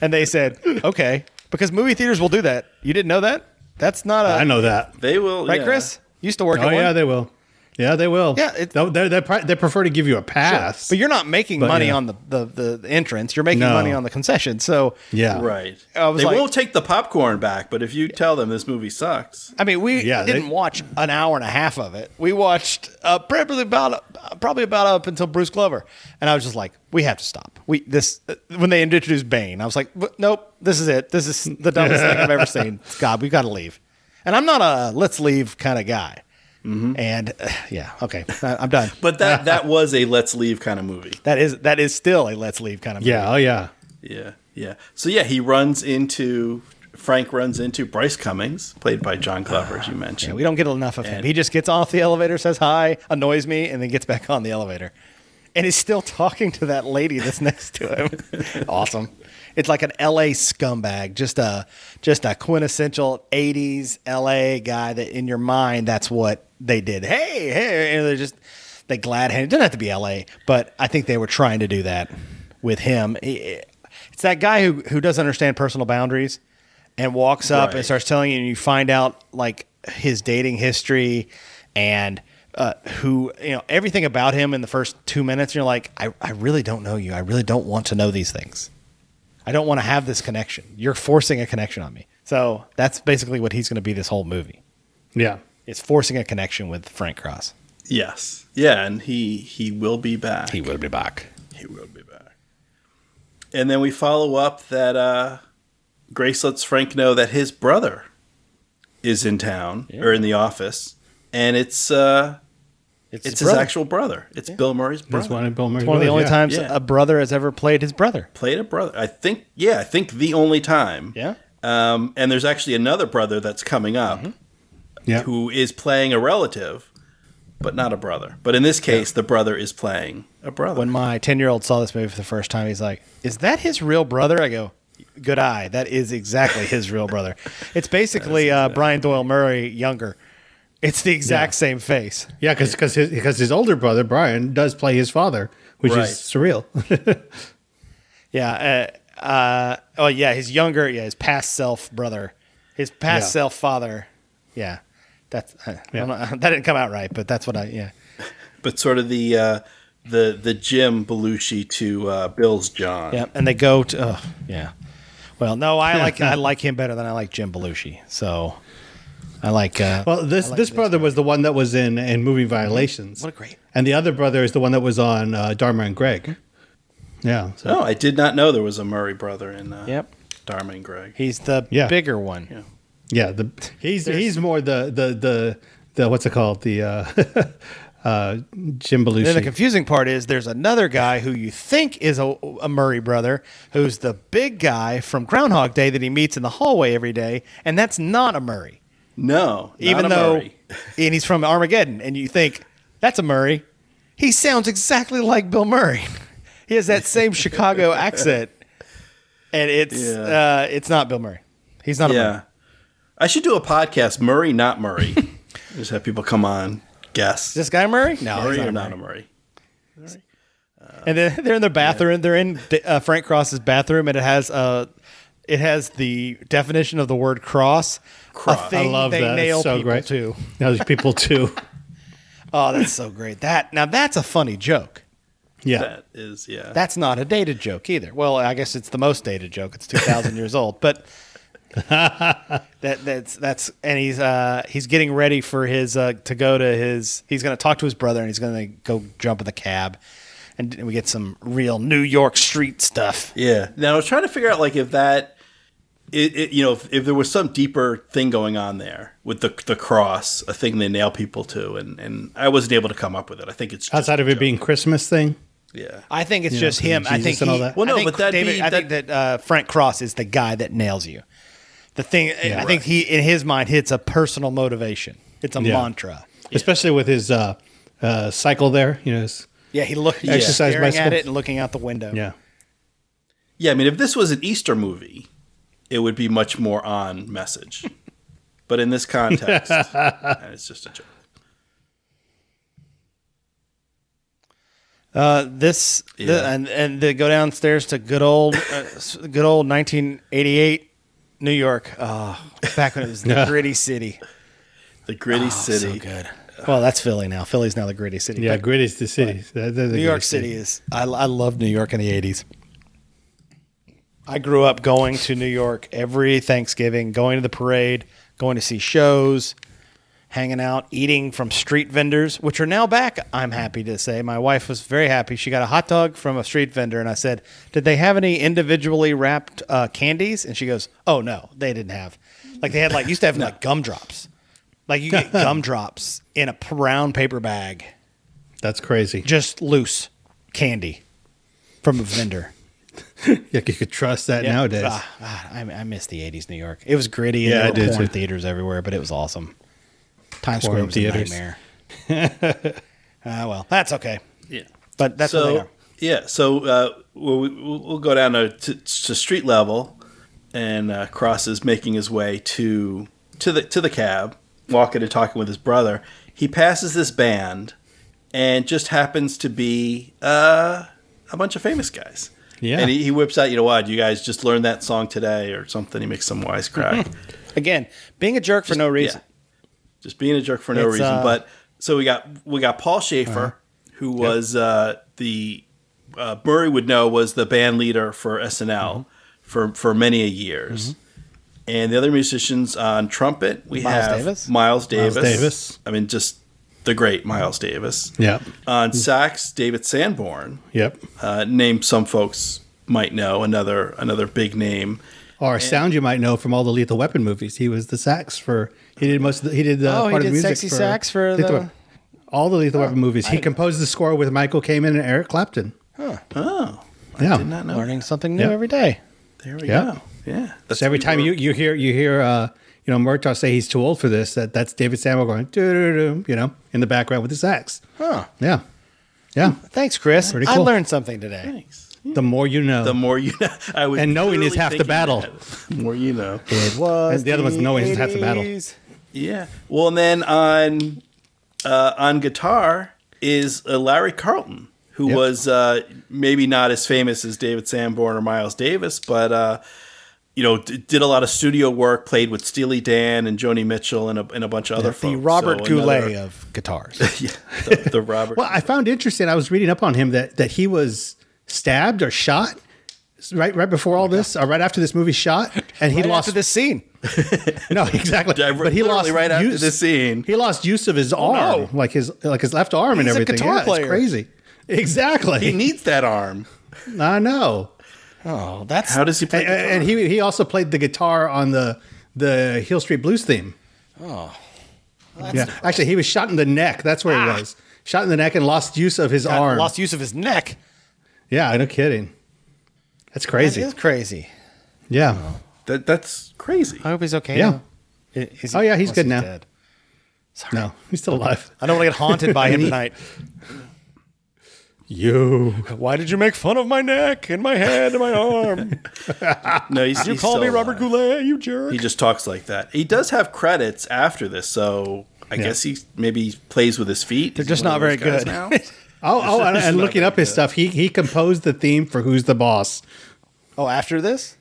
and they said, Okay. Because movie theaters will do that. You didn't know that? That's not a. I know that. They will. Right, yeah. Chris? Used to work Oh at yeah, one. they will. Yeah, they will. Yeah, it- they they they pri- they prefer to give you a pass. But you're not making But, money yeah. on the, the, the, the entrance. You're making No. money on the concession. So, yeah, Right. I they like- won't take the popcorn back, but if you tell them this movie sucks, I mean, we Yeah, didn't watch an hour and a half of it. We watched uh, probably about uh, probably about up until Bruce Glover, and I was just like, we have to stop. We this uh, when they introduced Bane, I was like, nope, this is it. This is the dumbest thing I've ever seen. God, we've got to leave. And I'm not a let's leave kind of guy. And uh, yeah, okay, I- I'm done. but that that was a let's leave kind of movie. That is that is still a let's leave kind of movie. Yeah. Oh yeah. Yeah, yeah. So yeah, he runs into Frank runs into Bryce Cummings, played by John Glover, as you mentioned. Yeah, we don't get enough of him. He just gets off the elevator, says hi, annoys me, and then gets back on the elevator. And he's still talking to that lady that's next to him. awesome. It's like an LA scumbag, just a just a quintessential 80s LA guy that in your mind that's what they did. Hey, hey, and they're just they glad hand. It doesn't have to be LA, but I think they were trying to do that with him. It's that guy who who doesn't understand personal boundaries and walks up and starts telling you, and you find out like his dating history and uh, who you know everything about him in the first two minutes. You're like, I, I really don't know you. I really don't want to know these things. I don't want to have this connection. You're forcing a connection on me. So that's basically what he's going to be this whole movie. Yeah. It's forcing a connection with Frank Cross. Yes, yeah, and he he will be back. He will be back. He will be back. And then we follow up that uh, Grace lets Frank know that his brother is in town or in the office, and it's uh, it's his, brother. actual brother. It's Bill Murray's brother. That's one of Bill Murray's one of the only yeah. times Yeah. a brother has ever played his brother. Played a brother. I think. Yeah, I think the only time. Yeah. Um, and there's actually another brother that's coming up Yeah. who is playing a relative, but not a brother. But in this case, the brother is playing a brother. When my 10 year old saw this movie for the first time, he's like, Is that his real brother? I go, Good eye. That is exactly his real brother. It's basically uh, Brian Doyle Murray younger. It's the exact Yeah. same face. Yeah, because his because his older brother Brian does play his father, which Right. is surreal. Yeah. Uh, uh, oh, yeah. His younger, yeah, his past self brother, his past Yeah. self father. Yeah. That's, I don't know, that didn't come out right, but that's what I, yeah. but sort of the uh, the the Jim Belushi to uh, Bill's John. Yeah. And they go to, oh, yeah. Well, no, I like I like him better than I like Jim Belushi. So I like. Uh, well, this like this this brother was the one that was in in Moving Violations. What a great- And the other brother is the one that was on uh, Dharma and Greg. Yeah. So, Oh, I did not know there was a Murray brother in uh, Yep. Dharma and Greg. He's the Yeah. bigger one. Yeah. yeah. The he's he's more the the the the what's it called the uh, uh, Jim Belushi. Then the confusing part is there's another guy who you think is a, a Murray brother, who's the big guy from Groundhog Day that he meets in the hallway every day, and that's not a Murray. No, not Even a though, and he's from Armageddon, and you think that's a Murray. He sounds exactly like Bill Murray. he has that same Chicago accent, and it's Yeah. uh, it's not Bill Murray. He's not a yeah, I should do a podcast. Murray, not Murray. Just have people come on, guess. Is this guy Murray? No, Murray he's or not not a Murray. Murray? And then they're in the bathroom. They're in uh, Frank Cross's bathroom, and it has uh, it has the definition of the word cross. Cross. A I thing I love they that. nail so people great. to. Now there's people too. Oh, that's so great. That now that's a funny joke. Yeah. That is, yeah. That's not a dated joke either. Well, I guess it's the most dated joke. It's two thousand years old, but that that's that's and he's uh he's getting ready for his uh to go to his he's going to talk to his brother and he's going to go jump in the cab, and we get some real New York street stuff. Yeah. Now I was trying to figure out like if that, it, it you know, if, if there was some deeper thing going on there with the the cross, a thing they nail people to, and and I wasn't able to come up with it. I think it's just Outside of a it joke. being Christmas thing. yeah. I think it's Yeah, just him. I think and all he, that. Well, no, I think but that'd David, be- I think that uh, Frank Cross is the guy that nails you. The thing, I think he in his mind hits a personal motivation. It's a Yeah. mantra. Especially with his uh, uh, cycle there. You know, his, Yeah, he look he's Exercise staring at it and looking out the window. yeah. Yeah, I mean, if this was an Easter movie, it would be much more on message. but in this context, it's just a joke. Uh, this the- and and they go downstairs to good old uh, good old 1988 New York. Oh, back when it was the gritty city. The gritty Oh, so city. good. Well, that's Philly now. Philly's now the gritty city. Yeah, But grit is the city. They're- they're the New York gritty City is. I, I love New York in the 80s. I grew up going to New York every Thanksgiving, going to the parade, going to see shows, hanging out, eating from street vendors, which are now back. I'm happy to say. My wife was very happy. She got a hot dog from a street vendor, and I said, Did they have any individually wrapped uh, candies? And she goes, Oh, no, they didn't have. Like they had, like, used to have like gumdrops. Like you get gumdrops in a brown paper bag That's crazy. just loose candy from a vendor. Yeah, you could trust that nowadays. Ah, ah, I, I miss the '80s New York. It was gritty. And Yeah, there I were did porn too. theaters everywhere, but it was awesome. Times Square was theaters. a nightmare. Ah, well, that's okay. Yeah. But that's what they so are. yeah. So uh, we'll, we'll we'll go down to, to, to street level, and uh, Cross is making his way to to the to the cab, walking and talking with his brother. He passes this band, and just happens to be uh, a bunch of famous guys. Yeah. And he, he whips out, you know what? You guys just learned that song today or something. He makes some wisecrack. Again, being a jerk for no reason. Yeah. Just being a jerk for no It's, reason. uh, but so we got we got Paul Shaffer, who was uh, the uh, Murray would know was the band leader for SNL for for many a years. And the other musicians on trumpet, we Miles have Davis? Miles Miles Davis. Davis. I mean, just the great Miles Davis. Yeah. On sax, David Sanborn. Yep. Uh, name some folks might know another another big name. Or a sound you might know from all the Lethal Weapon movies. He was the sax for. He did most. Of the, he did the Oh, he part did of the music sexy sax for Lethal the- all the Lethal Weapon movies. He composed the score with Michael Kamen and Eric Clapton. Oh, Yeah. I did not know. Learning something new Yeah. every day. There we Yeah. go. Yeah. That's So every time were- you, you hear you hear uh, you know Murtaugh say he's too old for this, that that's David Samuel going doo doo doo, you know, in the background with his sax. Huh. Yeah, yeah. Thanks, Chris. Pretty I learned something today. Thanks. The more you know. The more you know, I was And knowing is half the battle. The more you know. It was And the other one's knowing is half the battle. Yeah. Well, and then on uh, on guitar is uh, Larry Carlton, who Yep. was uh, maybe not as famous as David Sanborn or Miles Davis, but uh, you know, d- did a lot of studio work, played with Steely Dan and Joni Mitchell and a, and a bunch of other The folks. Robert So Goulet another- of guitars. yeah, the, the Robert. well, I found interesting. I was reading up on him that that he was stabbed or shot right right before all oh this, or right after this movie shot, and he Right lost after this scene. No, exactly. But he lost right after use, the scene. He lost use of his oh, arm, no. like his like his left arm and He's a everything. guitar yeah, player. It's crazy. Exactly. he needs that arm. I know. Oh, that's How does he play? And, and he he also played the guitar on the the Hill Street Blues theme. oh. yeah, actually, he was shot in the neck. That's where Ah. he was shot in the neck and lost use of his arm. lost use of his neck. Yeah, no kidding. That's crazy. is crazy. yeah. that, that's crazy. I hope he's okay. Yeah. now. I- is Oh, yeah, he's unless good now. dead. Sorry. No, he's still alive. I don't want to get haunted by him tonight. You. Why did you make fun of my neck and my head and my arm? No, he's, You he's call me Robert alive. Goulet, you jerk. He just talks like that. He does have credits after this, so I guess he maybe plays with his feet. They're Is just not very good. now? Oh, oh, and, and looking up his stuff, he he composed the theme for "Who's the Boss." oh, after this,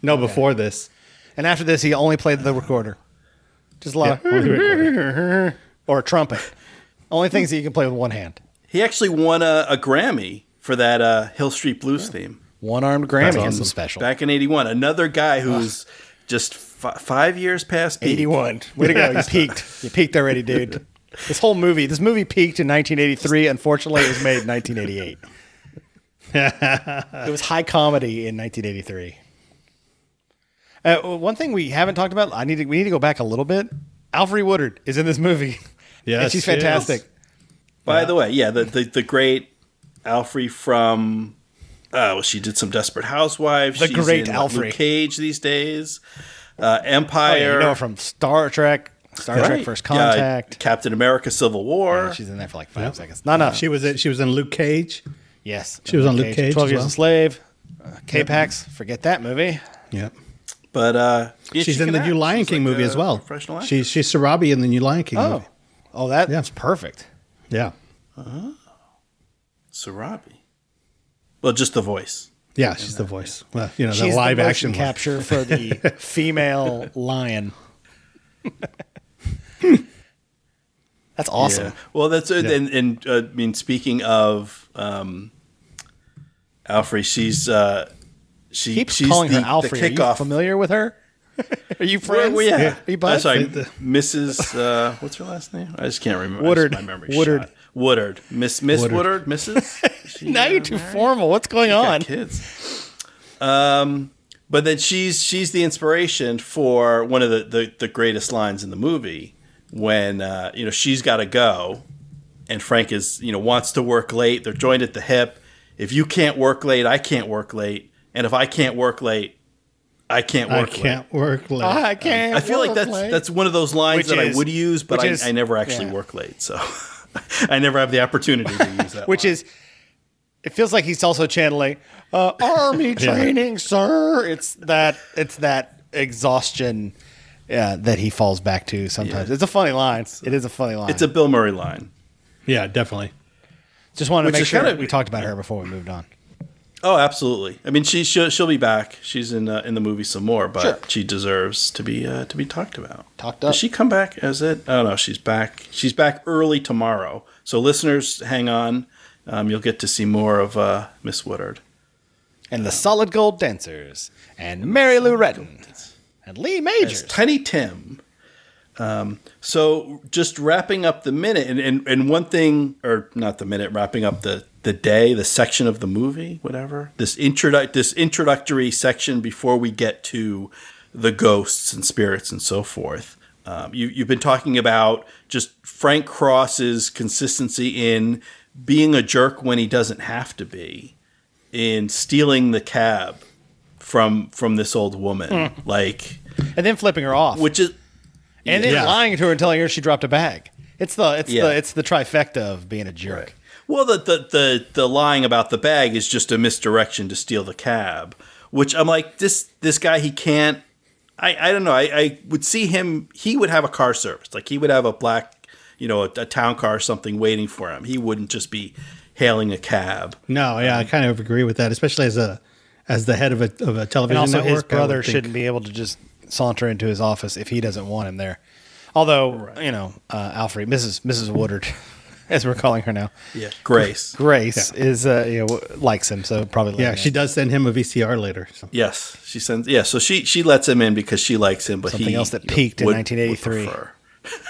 No, before this. and after this, he only played the recorder, just a lot Yeah, recorder. of or a trumpet. Only things that you can play with one hand. He actually won a, a Grammy for that uh, Hill Street Blues theme One armed Grammy is awesome. special. back in '81. Another guy who's just fi- five years past peak. 81. Way to go. You peaked. You peaked already, dude. This whole movie, this movie peaked in 1983. Unfortunately, it was made in 1988. it was high comedy in 1983. Uh, one thing we haven't talked about, I need to, we need to go back a little bit. Alfre Woodard is in this movie. Yes, and she's she is. fantastic. By the way, yeah, the the, the great Alfre from. Uh, well, she did some Desperate Housewives. The She's great in, what, Alfre. Luke Cage these days. Uh, Oh, Empire. yeah, you know from Star Trek, Star Trek Right. First Yeah, Contact. Captain America: Civil War. she's in there for like five seconds. Not enough. She was in, she was in Luke Cage. yes. she was on Luke Cage Twelve Years well. a Slave. Uh, K-Pax. Forget that movie. Yep. but uh, yeah, she's she in the act. new Lion She's King like movie as well. Professional actor. She's she's Sarabi in the new Lion King Oh. movie. Oh, that, Yeah. that's perfect. Yeah, Oh. Sarabi. Well, just the voice. yeah, she's the voice. Well, you know, the She's live the action one. capture for the female lion. That's awesome. Yeah. Well, that's uh, and, and uh, I mean, speaking of um, Alfre, she's uh, she Keeps she's calling the, her Alfred. The Are you familiar with her? Are you Well, friends? well, yeah. Are you Uh, buds? sorry, The- Mrs. Uh, what's her last name? I just can't remember. Woodard. My memory Woodard. shot. Woodard. Miss Miss Woodard. Woodard. Mrs. She, now you're too married? formal. What's going Got on? kids. Um, but then she's she's the inspiration for one of the, the, the greatest lines in the movie when uh, you know she's got to go, and Frank is you know wants to work late. They're joined at the hip. If you can't work late, I can't work late, and if I can't work late, I can't work. Late. I can't work late. I can't. I feel like that's late. that's one of those lines Which that is- I would use, but I, is- I never actually yeah. work late, so I never have the opportunity to use that. which line. is. It feels like he's also channeling uh, army training, sir. It's that. It's that exhaustion. Yeah, that he falls back to sometimes. It's a funny line. It is a funny line. it's a Bill Murray line. Yeah, definitely. Just wanted to which make sure kinda- we talked about her before we moved on. Oh, absolutely. I mean, she she'll, she'll be back. She's in uh, in the movie some more, but Sure. she deserves to be uh, to be talked about. Talked Does she come back as it? Oh no, she's back. She's back early tomorrow. So listeners, hang on. Um, you'll get to see more of uh, Miss Woodard. and the Solid Gold Dancers, and Mary Lou Retton, and Lee Majors. It's Tiny Tim. Um, so just wrapping up the minute, and, and, and one thing, or not the minute, wrapping up the, the day, the section of the movie, whatever. This introdu- this introductory section before we get to the ghosts and spirits and so forth. Um, you, you've been talking about just Frank Cross's consistency in being a jerk when he doesn't have to be, in stealing the cab from from this old woman, like and then flipping her off, which is and then Yeah. lying to her and telling her she dropped a bag. It's the it's Yeah. the it's the trifecta of being a jerk. Well, the, the the the lying about the bag is just a misdirection to steal the cab, which I'm like this this guy he can't. I I don't know. I, I would see him. He would have a car service, like he would have a black, you know, a, a town car or something waiting for him. He wouldn't just be hailing a cab. No, yeah, I kind of agree with that, especially as a as the head of a of a And television also, network. his brother shouldn't be able to just saunter into his office if he doesn't want him there. Although you know, uh, Alfred, Mrs. Mrs. Woodard, as we're calling her now, Yeah, Grace. Grace is uh, you know likes him, so probably Yeah, she does send him a VCR later. So. Yes, she sends. Yeah, so she she lets him in because she likes him, but Something he else that you know, peaked in would- 1983. would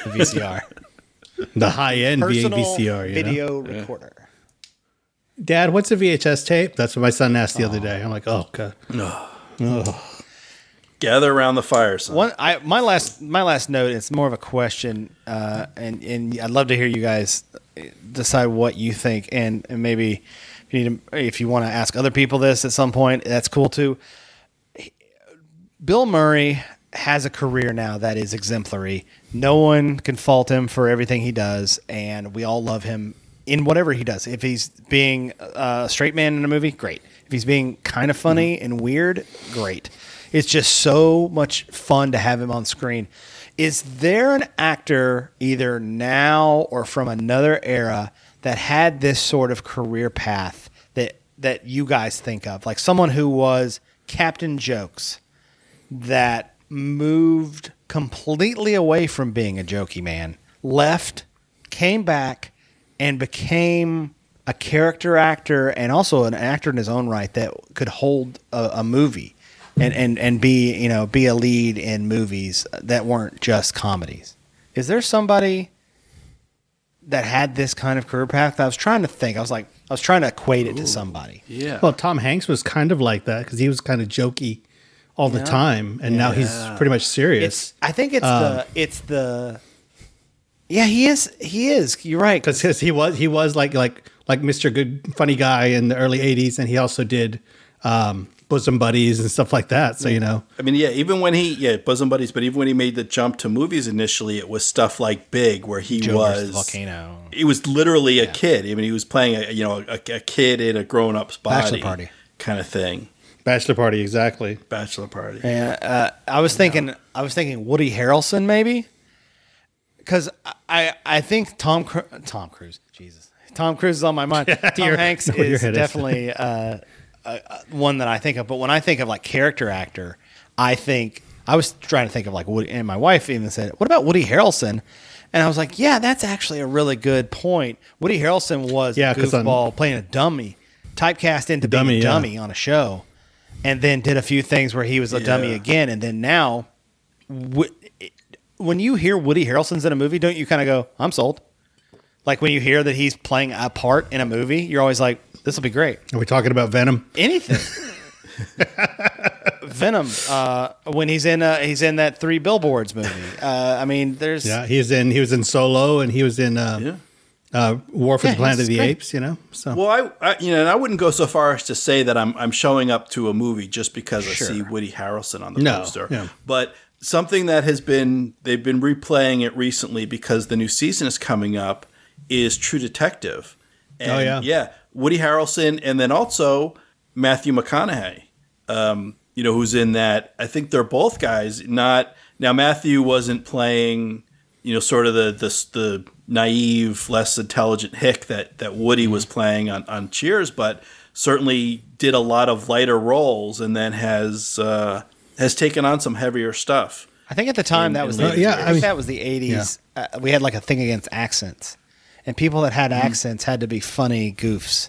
the VCR The high end personal VCR. You know? video recorder. Dad, what's a VHS tape? That's what my son asked the other day. I'm like, oh god. No. Oh. Gather around the fire, son. One, I my last my last note. It's more of a question, uh, and and I'd love to hear you guys decide what you think, and, and maybe if you need to, if you want to ask other people this at some point, that's cool too. Bill Murray has a career now that is exemplary. No one can fault him for everything he does, and we all love him in whatever he does. If he's being a straight man in a movie, great. If he's being kind of funny mm-hmm. and weird, great. It's just so much fun to have him on screen. Is there an actor either now or from another era that had this sort of career path that that you guys think of? Like someone who was Captain Jokes that moved completely away from being a jokey man, left, came back, and became a character actor and also an actor in his own right that could hold a, a movie and, and, and be you know be a lead in movies that weren't just comedies. Is there somebody that had this kind of career path? I was trying to think. I was like, I was trying to equate it to somebody. Yeah. Well, Tom Hanks was kind of like that because he was kind of jokey all the time, and now he's pretty much serious. It's I think it's the it's the yeah he is he is you're right because he was he was like like like Mr. Good funny guy in the early '80s, and he also did um, bosom buddies and stuff like that. So you know, I mean, yeah, even when he, yeah, bosom buddies, but even when he made the jump to movies initially, it was stuff like Big, where he Joe was volcano. He was literally a kid. I mean, he was playing a you know a, a kid in a grown up's body, Bachelor party. kind of thing. bachelor party exactly. Bachelor party. Yeah, uh, I was thinking. I was thinking Woody Harrelson maybe, because I I think Tom Tom Cruise Jesus Tom Cruise is on my mind. Tom Hanks is head is. definitely uh, uh, one that I think of. But when I think of like character actor, I think I was trying to think of like Woody, and my wife even said, "What about Woody Harrelson?" And I was like, "Yeah, that's actually a really good point." Woody Harrelson was Yeah, yeah, on- goofball playing a dummy, typecast into being Dummy, yeah. dummy on a show, and then did a few things where he was a dummy again, and then now, when you hear Woody Harrelson's in a movie, don't you kind of go, "I'm sold"? Like when you hear that he's playing a part in a movie, you're always like, "This will be great." Are we talking about Venom? Anything. Venom. Uh, when he's in, uh, he's in that Three Billboards movie. Uh, I mean, there's Yeah, he was in he was in Solo, and he was in uh, Yeah. uh, War for Yeah, the Planet of the great. Apes. You know, so Well, I, I you know, and I wouldn't go so far as to say that I'm I'm showing up to a movie just because I see Woody Harrelson on the No, poster. yeah. But something that has been they've been replaying it recently because the new season is coming up is True Detective. And Oh, yeah. yeah, Woody Harrelson, and then also Matthew McConaughey. Um, you know, who's in that? I think they're both guys. Not now. Matthew wasn't playing. You know, sort of the the, the naive, less intelligent hick that that Woody was playing on on Cheers, but certainly did a lot of lighter roles, and then has uh, has taken on some heavier stuff. I think at the time in- that was the, years. I Yeah, I mean- that was the '80s. Uh, we had like a thing against accents, and people that had accents had to be funny goofs.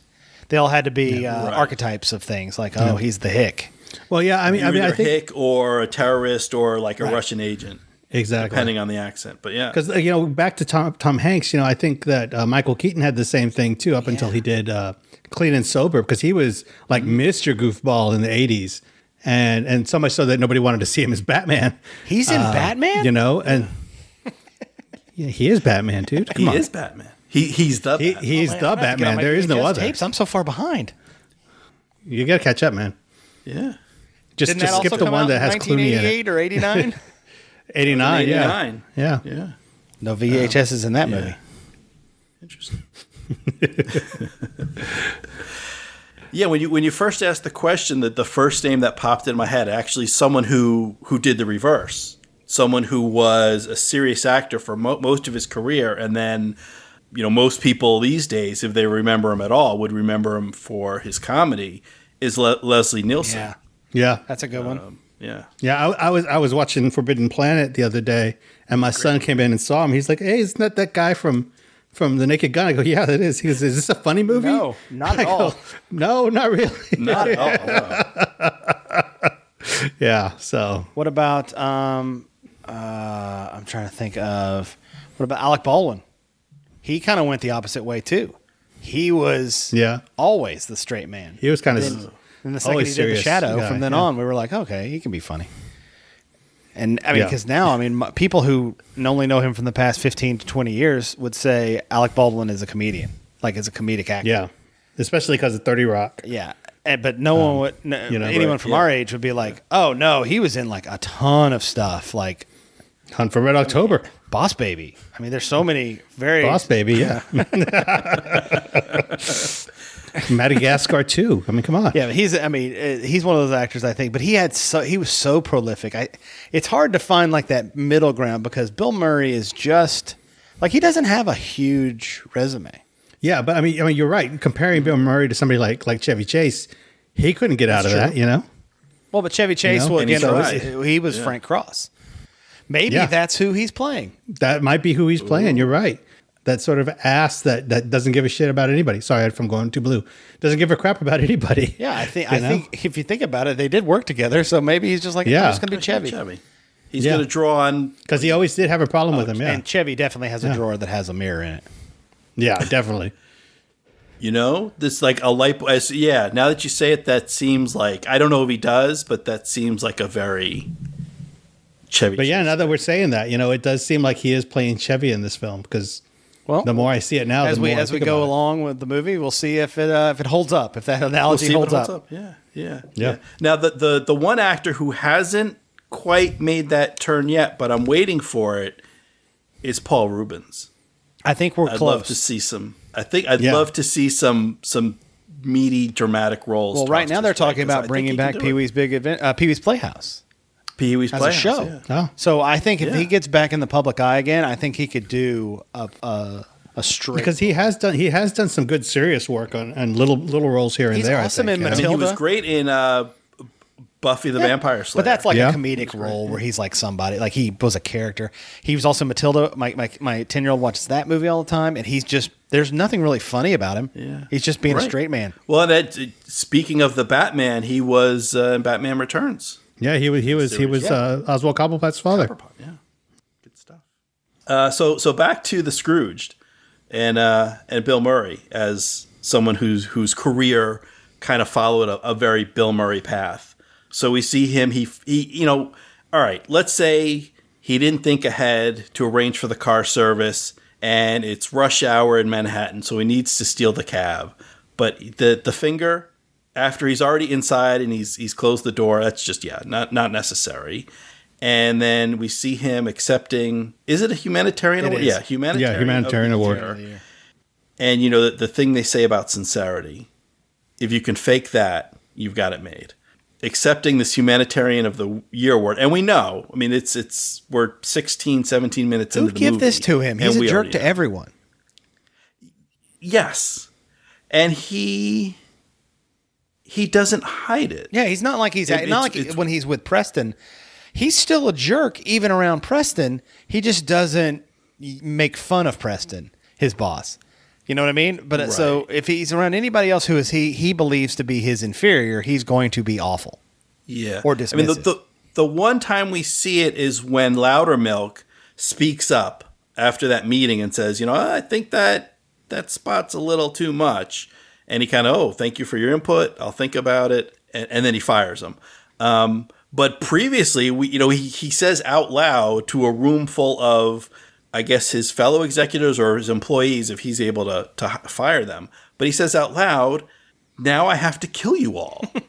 They all had to be uh, right. archetypes of things, like oh, he's the hick. well, yeah. I mean, I You're mean, I think hick or a terrorist or like a Russian agent, exactly depending on the accent. But yeah, because you know back to Tom Tom Hanks. You know, I think that uh, Michael Keaton had the same thing too up until he did uh, Clean and Sober because he was like Mm-hmm. Mister Goofball in the '80s, and and so much so that nobody wanted to see him as Batman. He's in Batman. Uh, You know, and yeah, he is Batman, dude. Come he on. is Batman. He he's the He, Batman. he's oh, Man, the I'm gonna have to get on Batman. There is no other. Tapes. I'm so far behind. You got to catch up, man. yeah. Just Didn't just skip the one that in has Clooney in it. 1988 or 89? 89, yeah. 89. Yeah. Yeah. no VHS is in that yeah. movie. Interesting. yeah, when you when you first asked the question, that the first name that popped in my head actually someone who who did the reverse, someone who was a serious actor for mo- most of his career, and then you know most people these days, if they remember him at all, would remember him for his comedy. Is Le- Leslie Nielsen? Yeah, Yeah. that's a good one. Um, yeah. Yeah, I, I was I was watching Forbidden Planet the other day, and my son came in and saw him. He's like, "Hey, isn't that that guy from from The Naked Gun?" I go, "Yeah, that is." He goes, "Is this a funny movie?" No, not at go, all. No, not really. Not at all. no. yeah. So What about um uh I'm trying to think of what about Alec Baldwin? He kind of went the opposite way too. He was yeah, always the straight man. he was kind of then the second he did the shadow, guy, from then yeah. on we were like, okay, he can be funny. And I mean, Yeah. because now, I mean, m- people who only know him from the past fifteen to twenty years would say Alec Baldwin is a comedian, like as a comedic actor. yeah, especially because of Thirty Rock. Yeah. And, but no one um, would, no, you know, anyone right, from yeah. our age would be like, oh no, he was in like a ton of stuff, like Hunt for Red October, Boss Baby. I mean, there's so many very Boss Baby. Yeah, Madagascar too. I mean, come on. Yeah, he's. I mean, uh, he's one of those actors I think. But he had so he was so prolific. I. It's hard to find like that middle ground because Bill Murray is just like he doesn't have a huge resume. Yeah, but I mean, I mean, you're right. Comparing Bill Murray to somebody like like Chevy Chase, he couldn't get out of that. You know. Well, but Chevy Chase, know, well, and he again, was, tried. he was Frank Cross. Maybe Yeah. that's who he's playing. That might be who he's playing. You're right. That sort of ass that, that doesn't give a shit about anybody. Sorry from going too blue. Doesn't give a crap about anybody. Yeah, I think. I know? think if you think about it, they did work together. So maybe he's just like, Yeah. I'm going to be Chevy. Chevy. He's Yeah. going to draw on. Because he always did have a problem with him. Oh, yeah. And Chevy definitely has a Yeah. drawer that has a mirror in it. yeah, definitely. You know, this like a light. As, yeah, now that you say it, that seems like I don't know if he does, but that seems like a very Chevy. But yeah, now that we're saying that, you know, it does seem like he is playing Chevy in this film because Well, the more I see it now, as the we more I as we go about it. along with the movie, we'll see if it uh, if it holds up. If that we'll analogy if holds, holds up. up. Yeah, yeah, Yeah. Now the the the one actor who hasn't quite made that turn yet, but I'm waiting for it, is Paul Reubens. I think we're I'd close. love to see some. I think I'd Yeah. love to see some some meaty dramatic roles. well, right now they're way, talking 'cause I about bringing back Pee Wee's Big Advent, uh, Pee Wee's Playhouse Pee Wee's as Playhouse, a show. yeah. Oh. So I think if Yeah. he gets back in the public eye again, I think he could do a a, a straight. because he has done he has done some good serious work on and little little roles here and He's there. awesome I in think, I mean, he was great in uh, Buffy the Vampire Slayer. But that's like Yeah. a comedic role where he's like somebody, like he was a character. He was also Matilda. My my my ten year old watches that movie all the time, and he's just there's nothing really funny about him. Yeah. he's just being a straight man. Well, and that, speaking of the Batman, he was uh, in Batman Returns. Yeah, he was he was he was Yeah. uh, Oswald Cobblepot's father. Yeah, good stuff. Uh, so so back to the Scrooged, and uh, and Bill Murray as someone whose whose career kind of followed a, a very Bill Murray path. So we see him. He he you know. All right, let's say he didn't think ahead to arrange for the car service, and it's rush hour in Manhattan, so he needs to steal the cab. But the the finger after he's already inside and he's he's closed the door. That's just yeah, not not necessary. And then we see him accepting. Is it a humanitarian It award? is. Yeah, humanitarian. Yeah, humanitarian the award. And you know the, the thing they say about sincerity. If you can fake that, you've got it made. Accepting this humanitarian of the year award, and we know. I mean, it's it's we're 16, 17 minutes Who into the give movie, this to him? He's a jerk to know. everyone. Yes, and he he doesn't hide it. Yeah, he's not like he's It- not like when he's with Preston. He's still a jerk even around Preston. He just doesn't make fun of Preston, his boss. You know what I mean? But uh, so if he's around anybody else who is he he believes to be his inferior, he's going to be awful. Yeah. Or dismissive. I mean, the, the, the one time we see it is when Loudermilk speaks up after that meeting and says, you know, I think that that spot's a little too much. And he kind of, oh, thank you for your input. I'll think about it. And, and then he fires him. Um, but previously, we, you know, he, he says out loud to a room full of, I guess, his fellow executives or his employees, if he's able to, to fire them. But he says out loud, now I have to kill you all.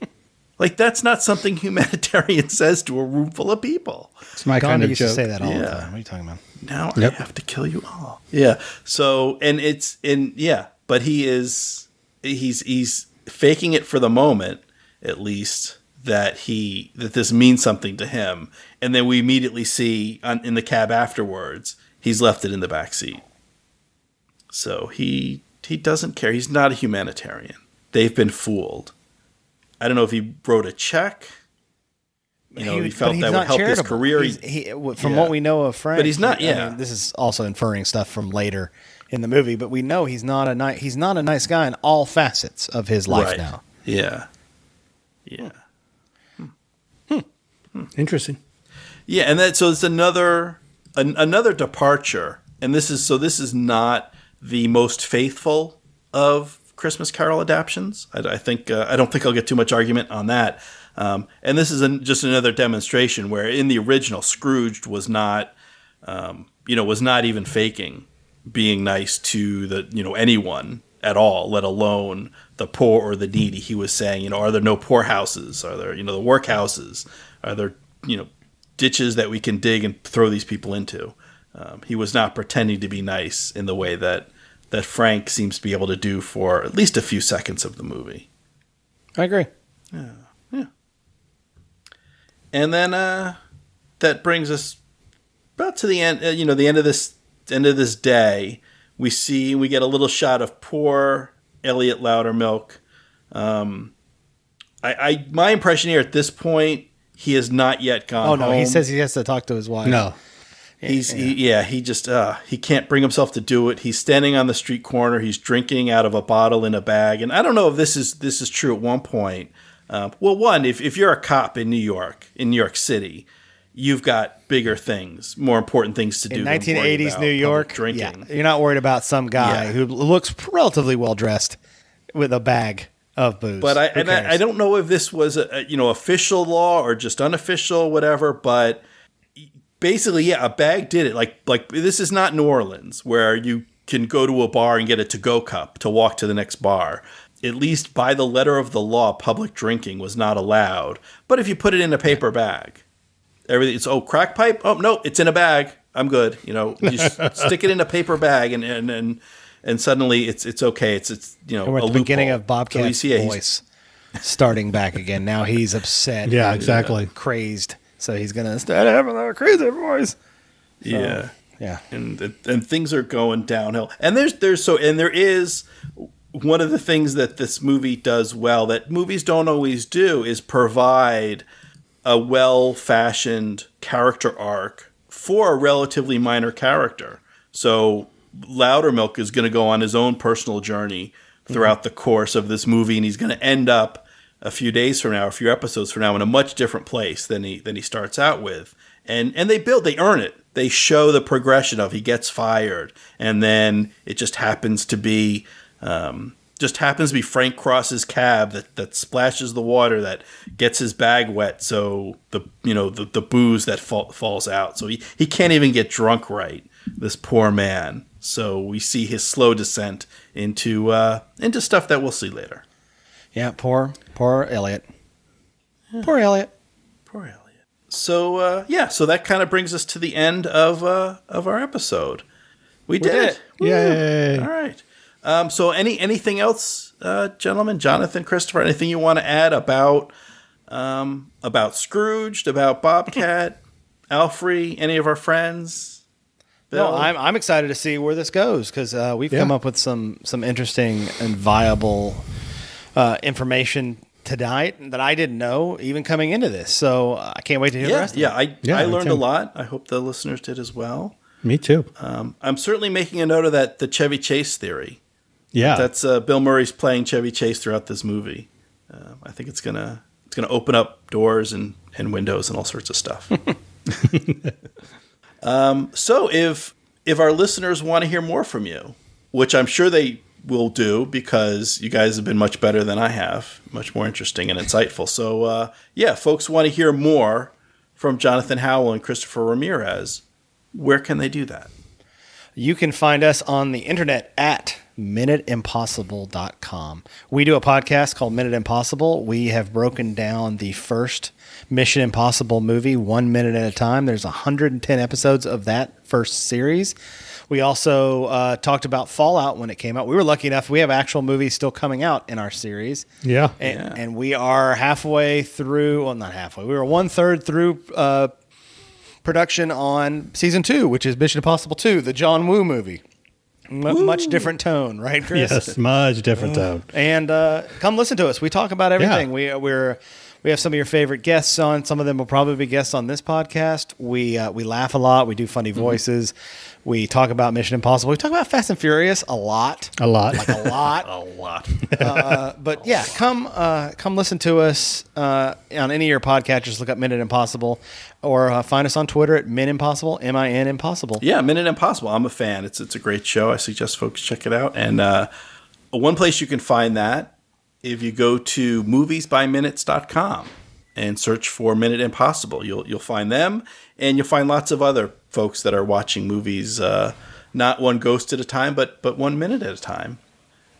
Like that's not something humanitarian says to a room full of people. It's my kind of used joke. to say that all the time. What are you talking about? Now Yep. I have to kill you all. Yeah. So and it's in yeah, but he is he's he's faking it for the moment, at least that he that this means something to him, and then we immediately see on, in the cab afterwards he's left it in the back seat. So he he doesn't care. He's not a humanitarian. They've been fooled. I don't know if he wrote a check. You know, he, but felt that would help his career. He- from Yeah. what we know of Frank, But he's not- I yeah. mean, this is also inferring stuff from later in the movie, but we know he's not a nice. He's not a nice guy in all facets of his life Right. now. Yeah. Yeah. Interesting. Yeah, and that so it's another an, another departure, and this is so this is not the most faithful of Christmas Carol adaptions. I, I think uh, I don't think I'll get too much argument on that. Um, and this is an, just another demonstration where in the original Scrooged was not, um, you know, was not even faking being nice to the you know anyone at all, let alone the poor or the needy. He was saying, you know, are there no poor houses? Are there you know the workhouses? Are there you know ditches that we can dig and throw these people into? Um, he was not pretending to be nice in the way that that Frank seems to be able to do for at least a few seconds of the movie. I agree. Yeah, yeah. And then uh, that brings us about to the end. Uh, you know, the end of this end of this day. We see we get a little shot of poor Elliot Loudermilk. Um, I, I my impression here at this point, he has not yet gone. Oh no, he says he has to talk to his wife. No. He's yeah. He, yeah, he just uh he can't bring himself to do it. He's standing on the street corner. He's drinking out of a bottle in a bag, and I don't know if this is this is true at one point. Uh, well, one, if if you're a cop in New York, in New York City, you've got bigger things, more important things to do. In 1980s New York, drinking. Yeah, you're not worried about some guy yeah. who looks relatively well dressed with a bag of booze. But I and I, I, don't know if this was a, you know official law or just unofficial, whatever. But basically, yeah, a bag did it. Like like this is not New Orleans where you can go to a bar and get a to go cup to walk to the next bar at least by the letter of the law, public drinking was not allowed. But if you put it in a paper bag, everything it's oh crack pipe. Oh no, it's in a bag. I'm good. You know, you stick it in a paper bag and and and, and suddenly it's it's okay. It's it's you know and we're at the beginning of Bobcat's so yeah, voice starting back again. Now he's upset. Yeah, exactly. Uh, crazed. So he's gonna start having that crazy voice. So, yeah. Yeah. And and things are going downhill. And there's there's so and there is one of the things that this movie does well that movies don't always do is provide a well fashioned character arc for a relatively minor character. So Loudermilk is going to go on his own personal journey throughout mm-hmm. the course of this movie, and he's going to end up a few days from now, a few episodes from now, in a much different place than he than he starts out with. And and they build, they earn it. They show the progression of he gets fired, and then it just happens to be um, just happens to be Frank Cross's cab that, that splashes the water that gets his bag wet. So the you know the, the booze that fall, falls out. So he, he can't even get drunk right. This poor man. So we see his slow descent into uh, into stuff that we'll see later. Yeah, poor poor Elliot. Yeah. Poor Elliot. Poor Elliot. So uh, yeah, so that kind of brings us to the end of uh, of our episode. We, we did, did, it. Yay! All right. Um, so, any anything else, uh, gentlemen, Jonathan, Christopher, anything you want to add about um, about Scrooged, about Bobcat, Alfre, any of our friends? Bill? No, I'm I'm excited to see where this goes because uh, we've yeah. come up with some some interesting and viable uh, information tonight that I didn't know even coming into this. So uh, I can't wait to hear yeah, the rest. Yeah, I yeah, I learned a lot. I hope the listeners did as well. Me too. Um, I'm certainly making a note of that the Chevy Chase theory. Yeah, that's uh, Bill Murray's playing Chevy Chase throughout this movie. Uh, I think it's gonna it's gonna open up doors and, and windows and all sorts of stuff. um, so if if our listeners want to hear more from you, which I'm sure they will do because you guys have been much better than I have, much more interesting and insightful. So uh, yeah, folks want to hear more from Jonathan Howell and Christopher Ramirez. Where can they do that? You can find us on the internet at minuteimpossible.com. We do a podcast called Minute Impossible. We have broken down the first Mission Impossible movie one minute at a time. There's 110 episodes of that first series. We also uh, talked about Fallout when it came out. We were lucky enough; we have actual movies still coming out in our series. Yeah, and, yeah. and we are halfway through. Well, not halfway. We were one third through uh, production on season two, which is Mission Impossible Two, the John Woo movie. M- much different tone, right, Chris? Yes, much different tone. And uh, come listen to us. We talk about everything. Yeah. We we're we have some of your favorite guests on. Some of them will probably be guests on this podcast. We uh, we laugh a lot. We do funny mm-hmm. voices. Mm-hmm. We talk about Mission Impossible. We talk about Fast and Furious a lot. A lot. Like a lot. a lot. Uh, but yeah, come uh, come listen to us uh, on any of your podcatchers. Look up Minute Impossible or uh, find us on Twitter at Min Impossible, M I N Impossible. Yeah, Minute Impossible. I'm a fan. It's, it's a great show. I suggest folks check it out. And uh, one place you can find that if you go to moviesbyminutes.com and search for Minute Impossible. You'll you'll find them, and you'll find lots of other folks that are watching movies, uh, not one ghost at a time, but but one minute at a time.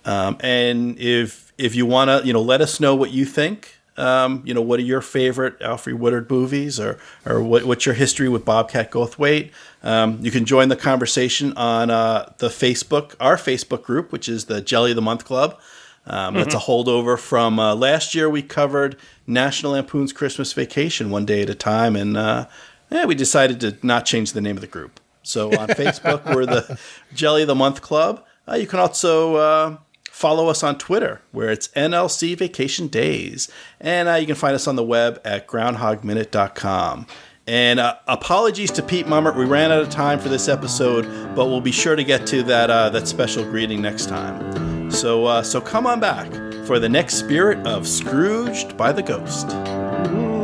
Um, and if if you want to, you know, let us know what you think Um, you know, what are your favorite Alfred Woodard movies, or or what, what's your history with Bobcat Goldthwait? Um, you can join the conversation on uh, the Facebook, our Facebook group, which is the Jelly of the Month Club. Um, That's a holdover from uh, last year. We covered National Lampoon's Christmas Vacation one day at a time, and uh, yeah, we decided to not change the name of the group. So on Facebook, we're the Jelly of the Month Club. Uh, you can also uh, follow us on Twitter, where it's NLC Vacation Days. And uh, you can find us on the web at groundhogminute.com. And uh, apologies to Pete Mummert. We ran out of time for this episode, but we'll be sure to get to that, uh, that special greeting next time. So, uh, so come on back for the next spirit of Scrooged by the Ghost.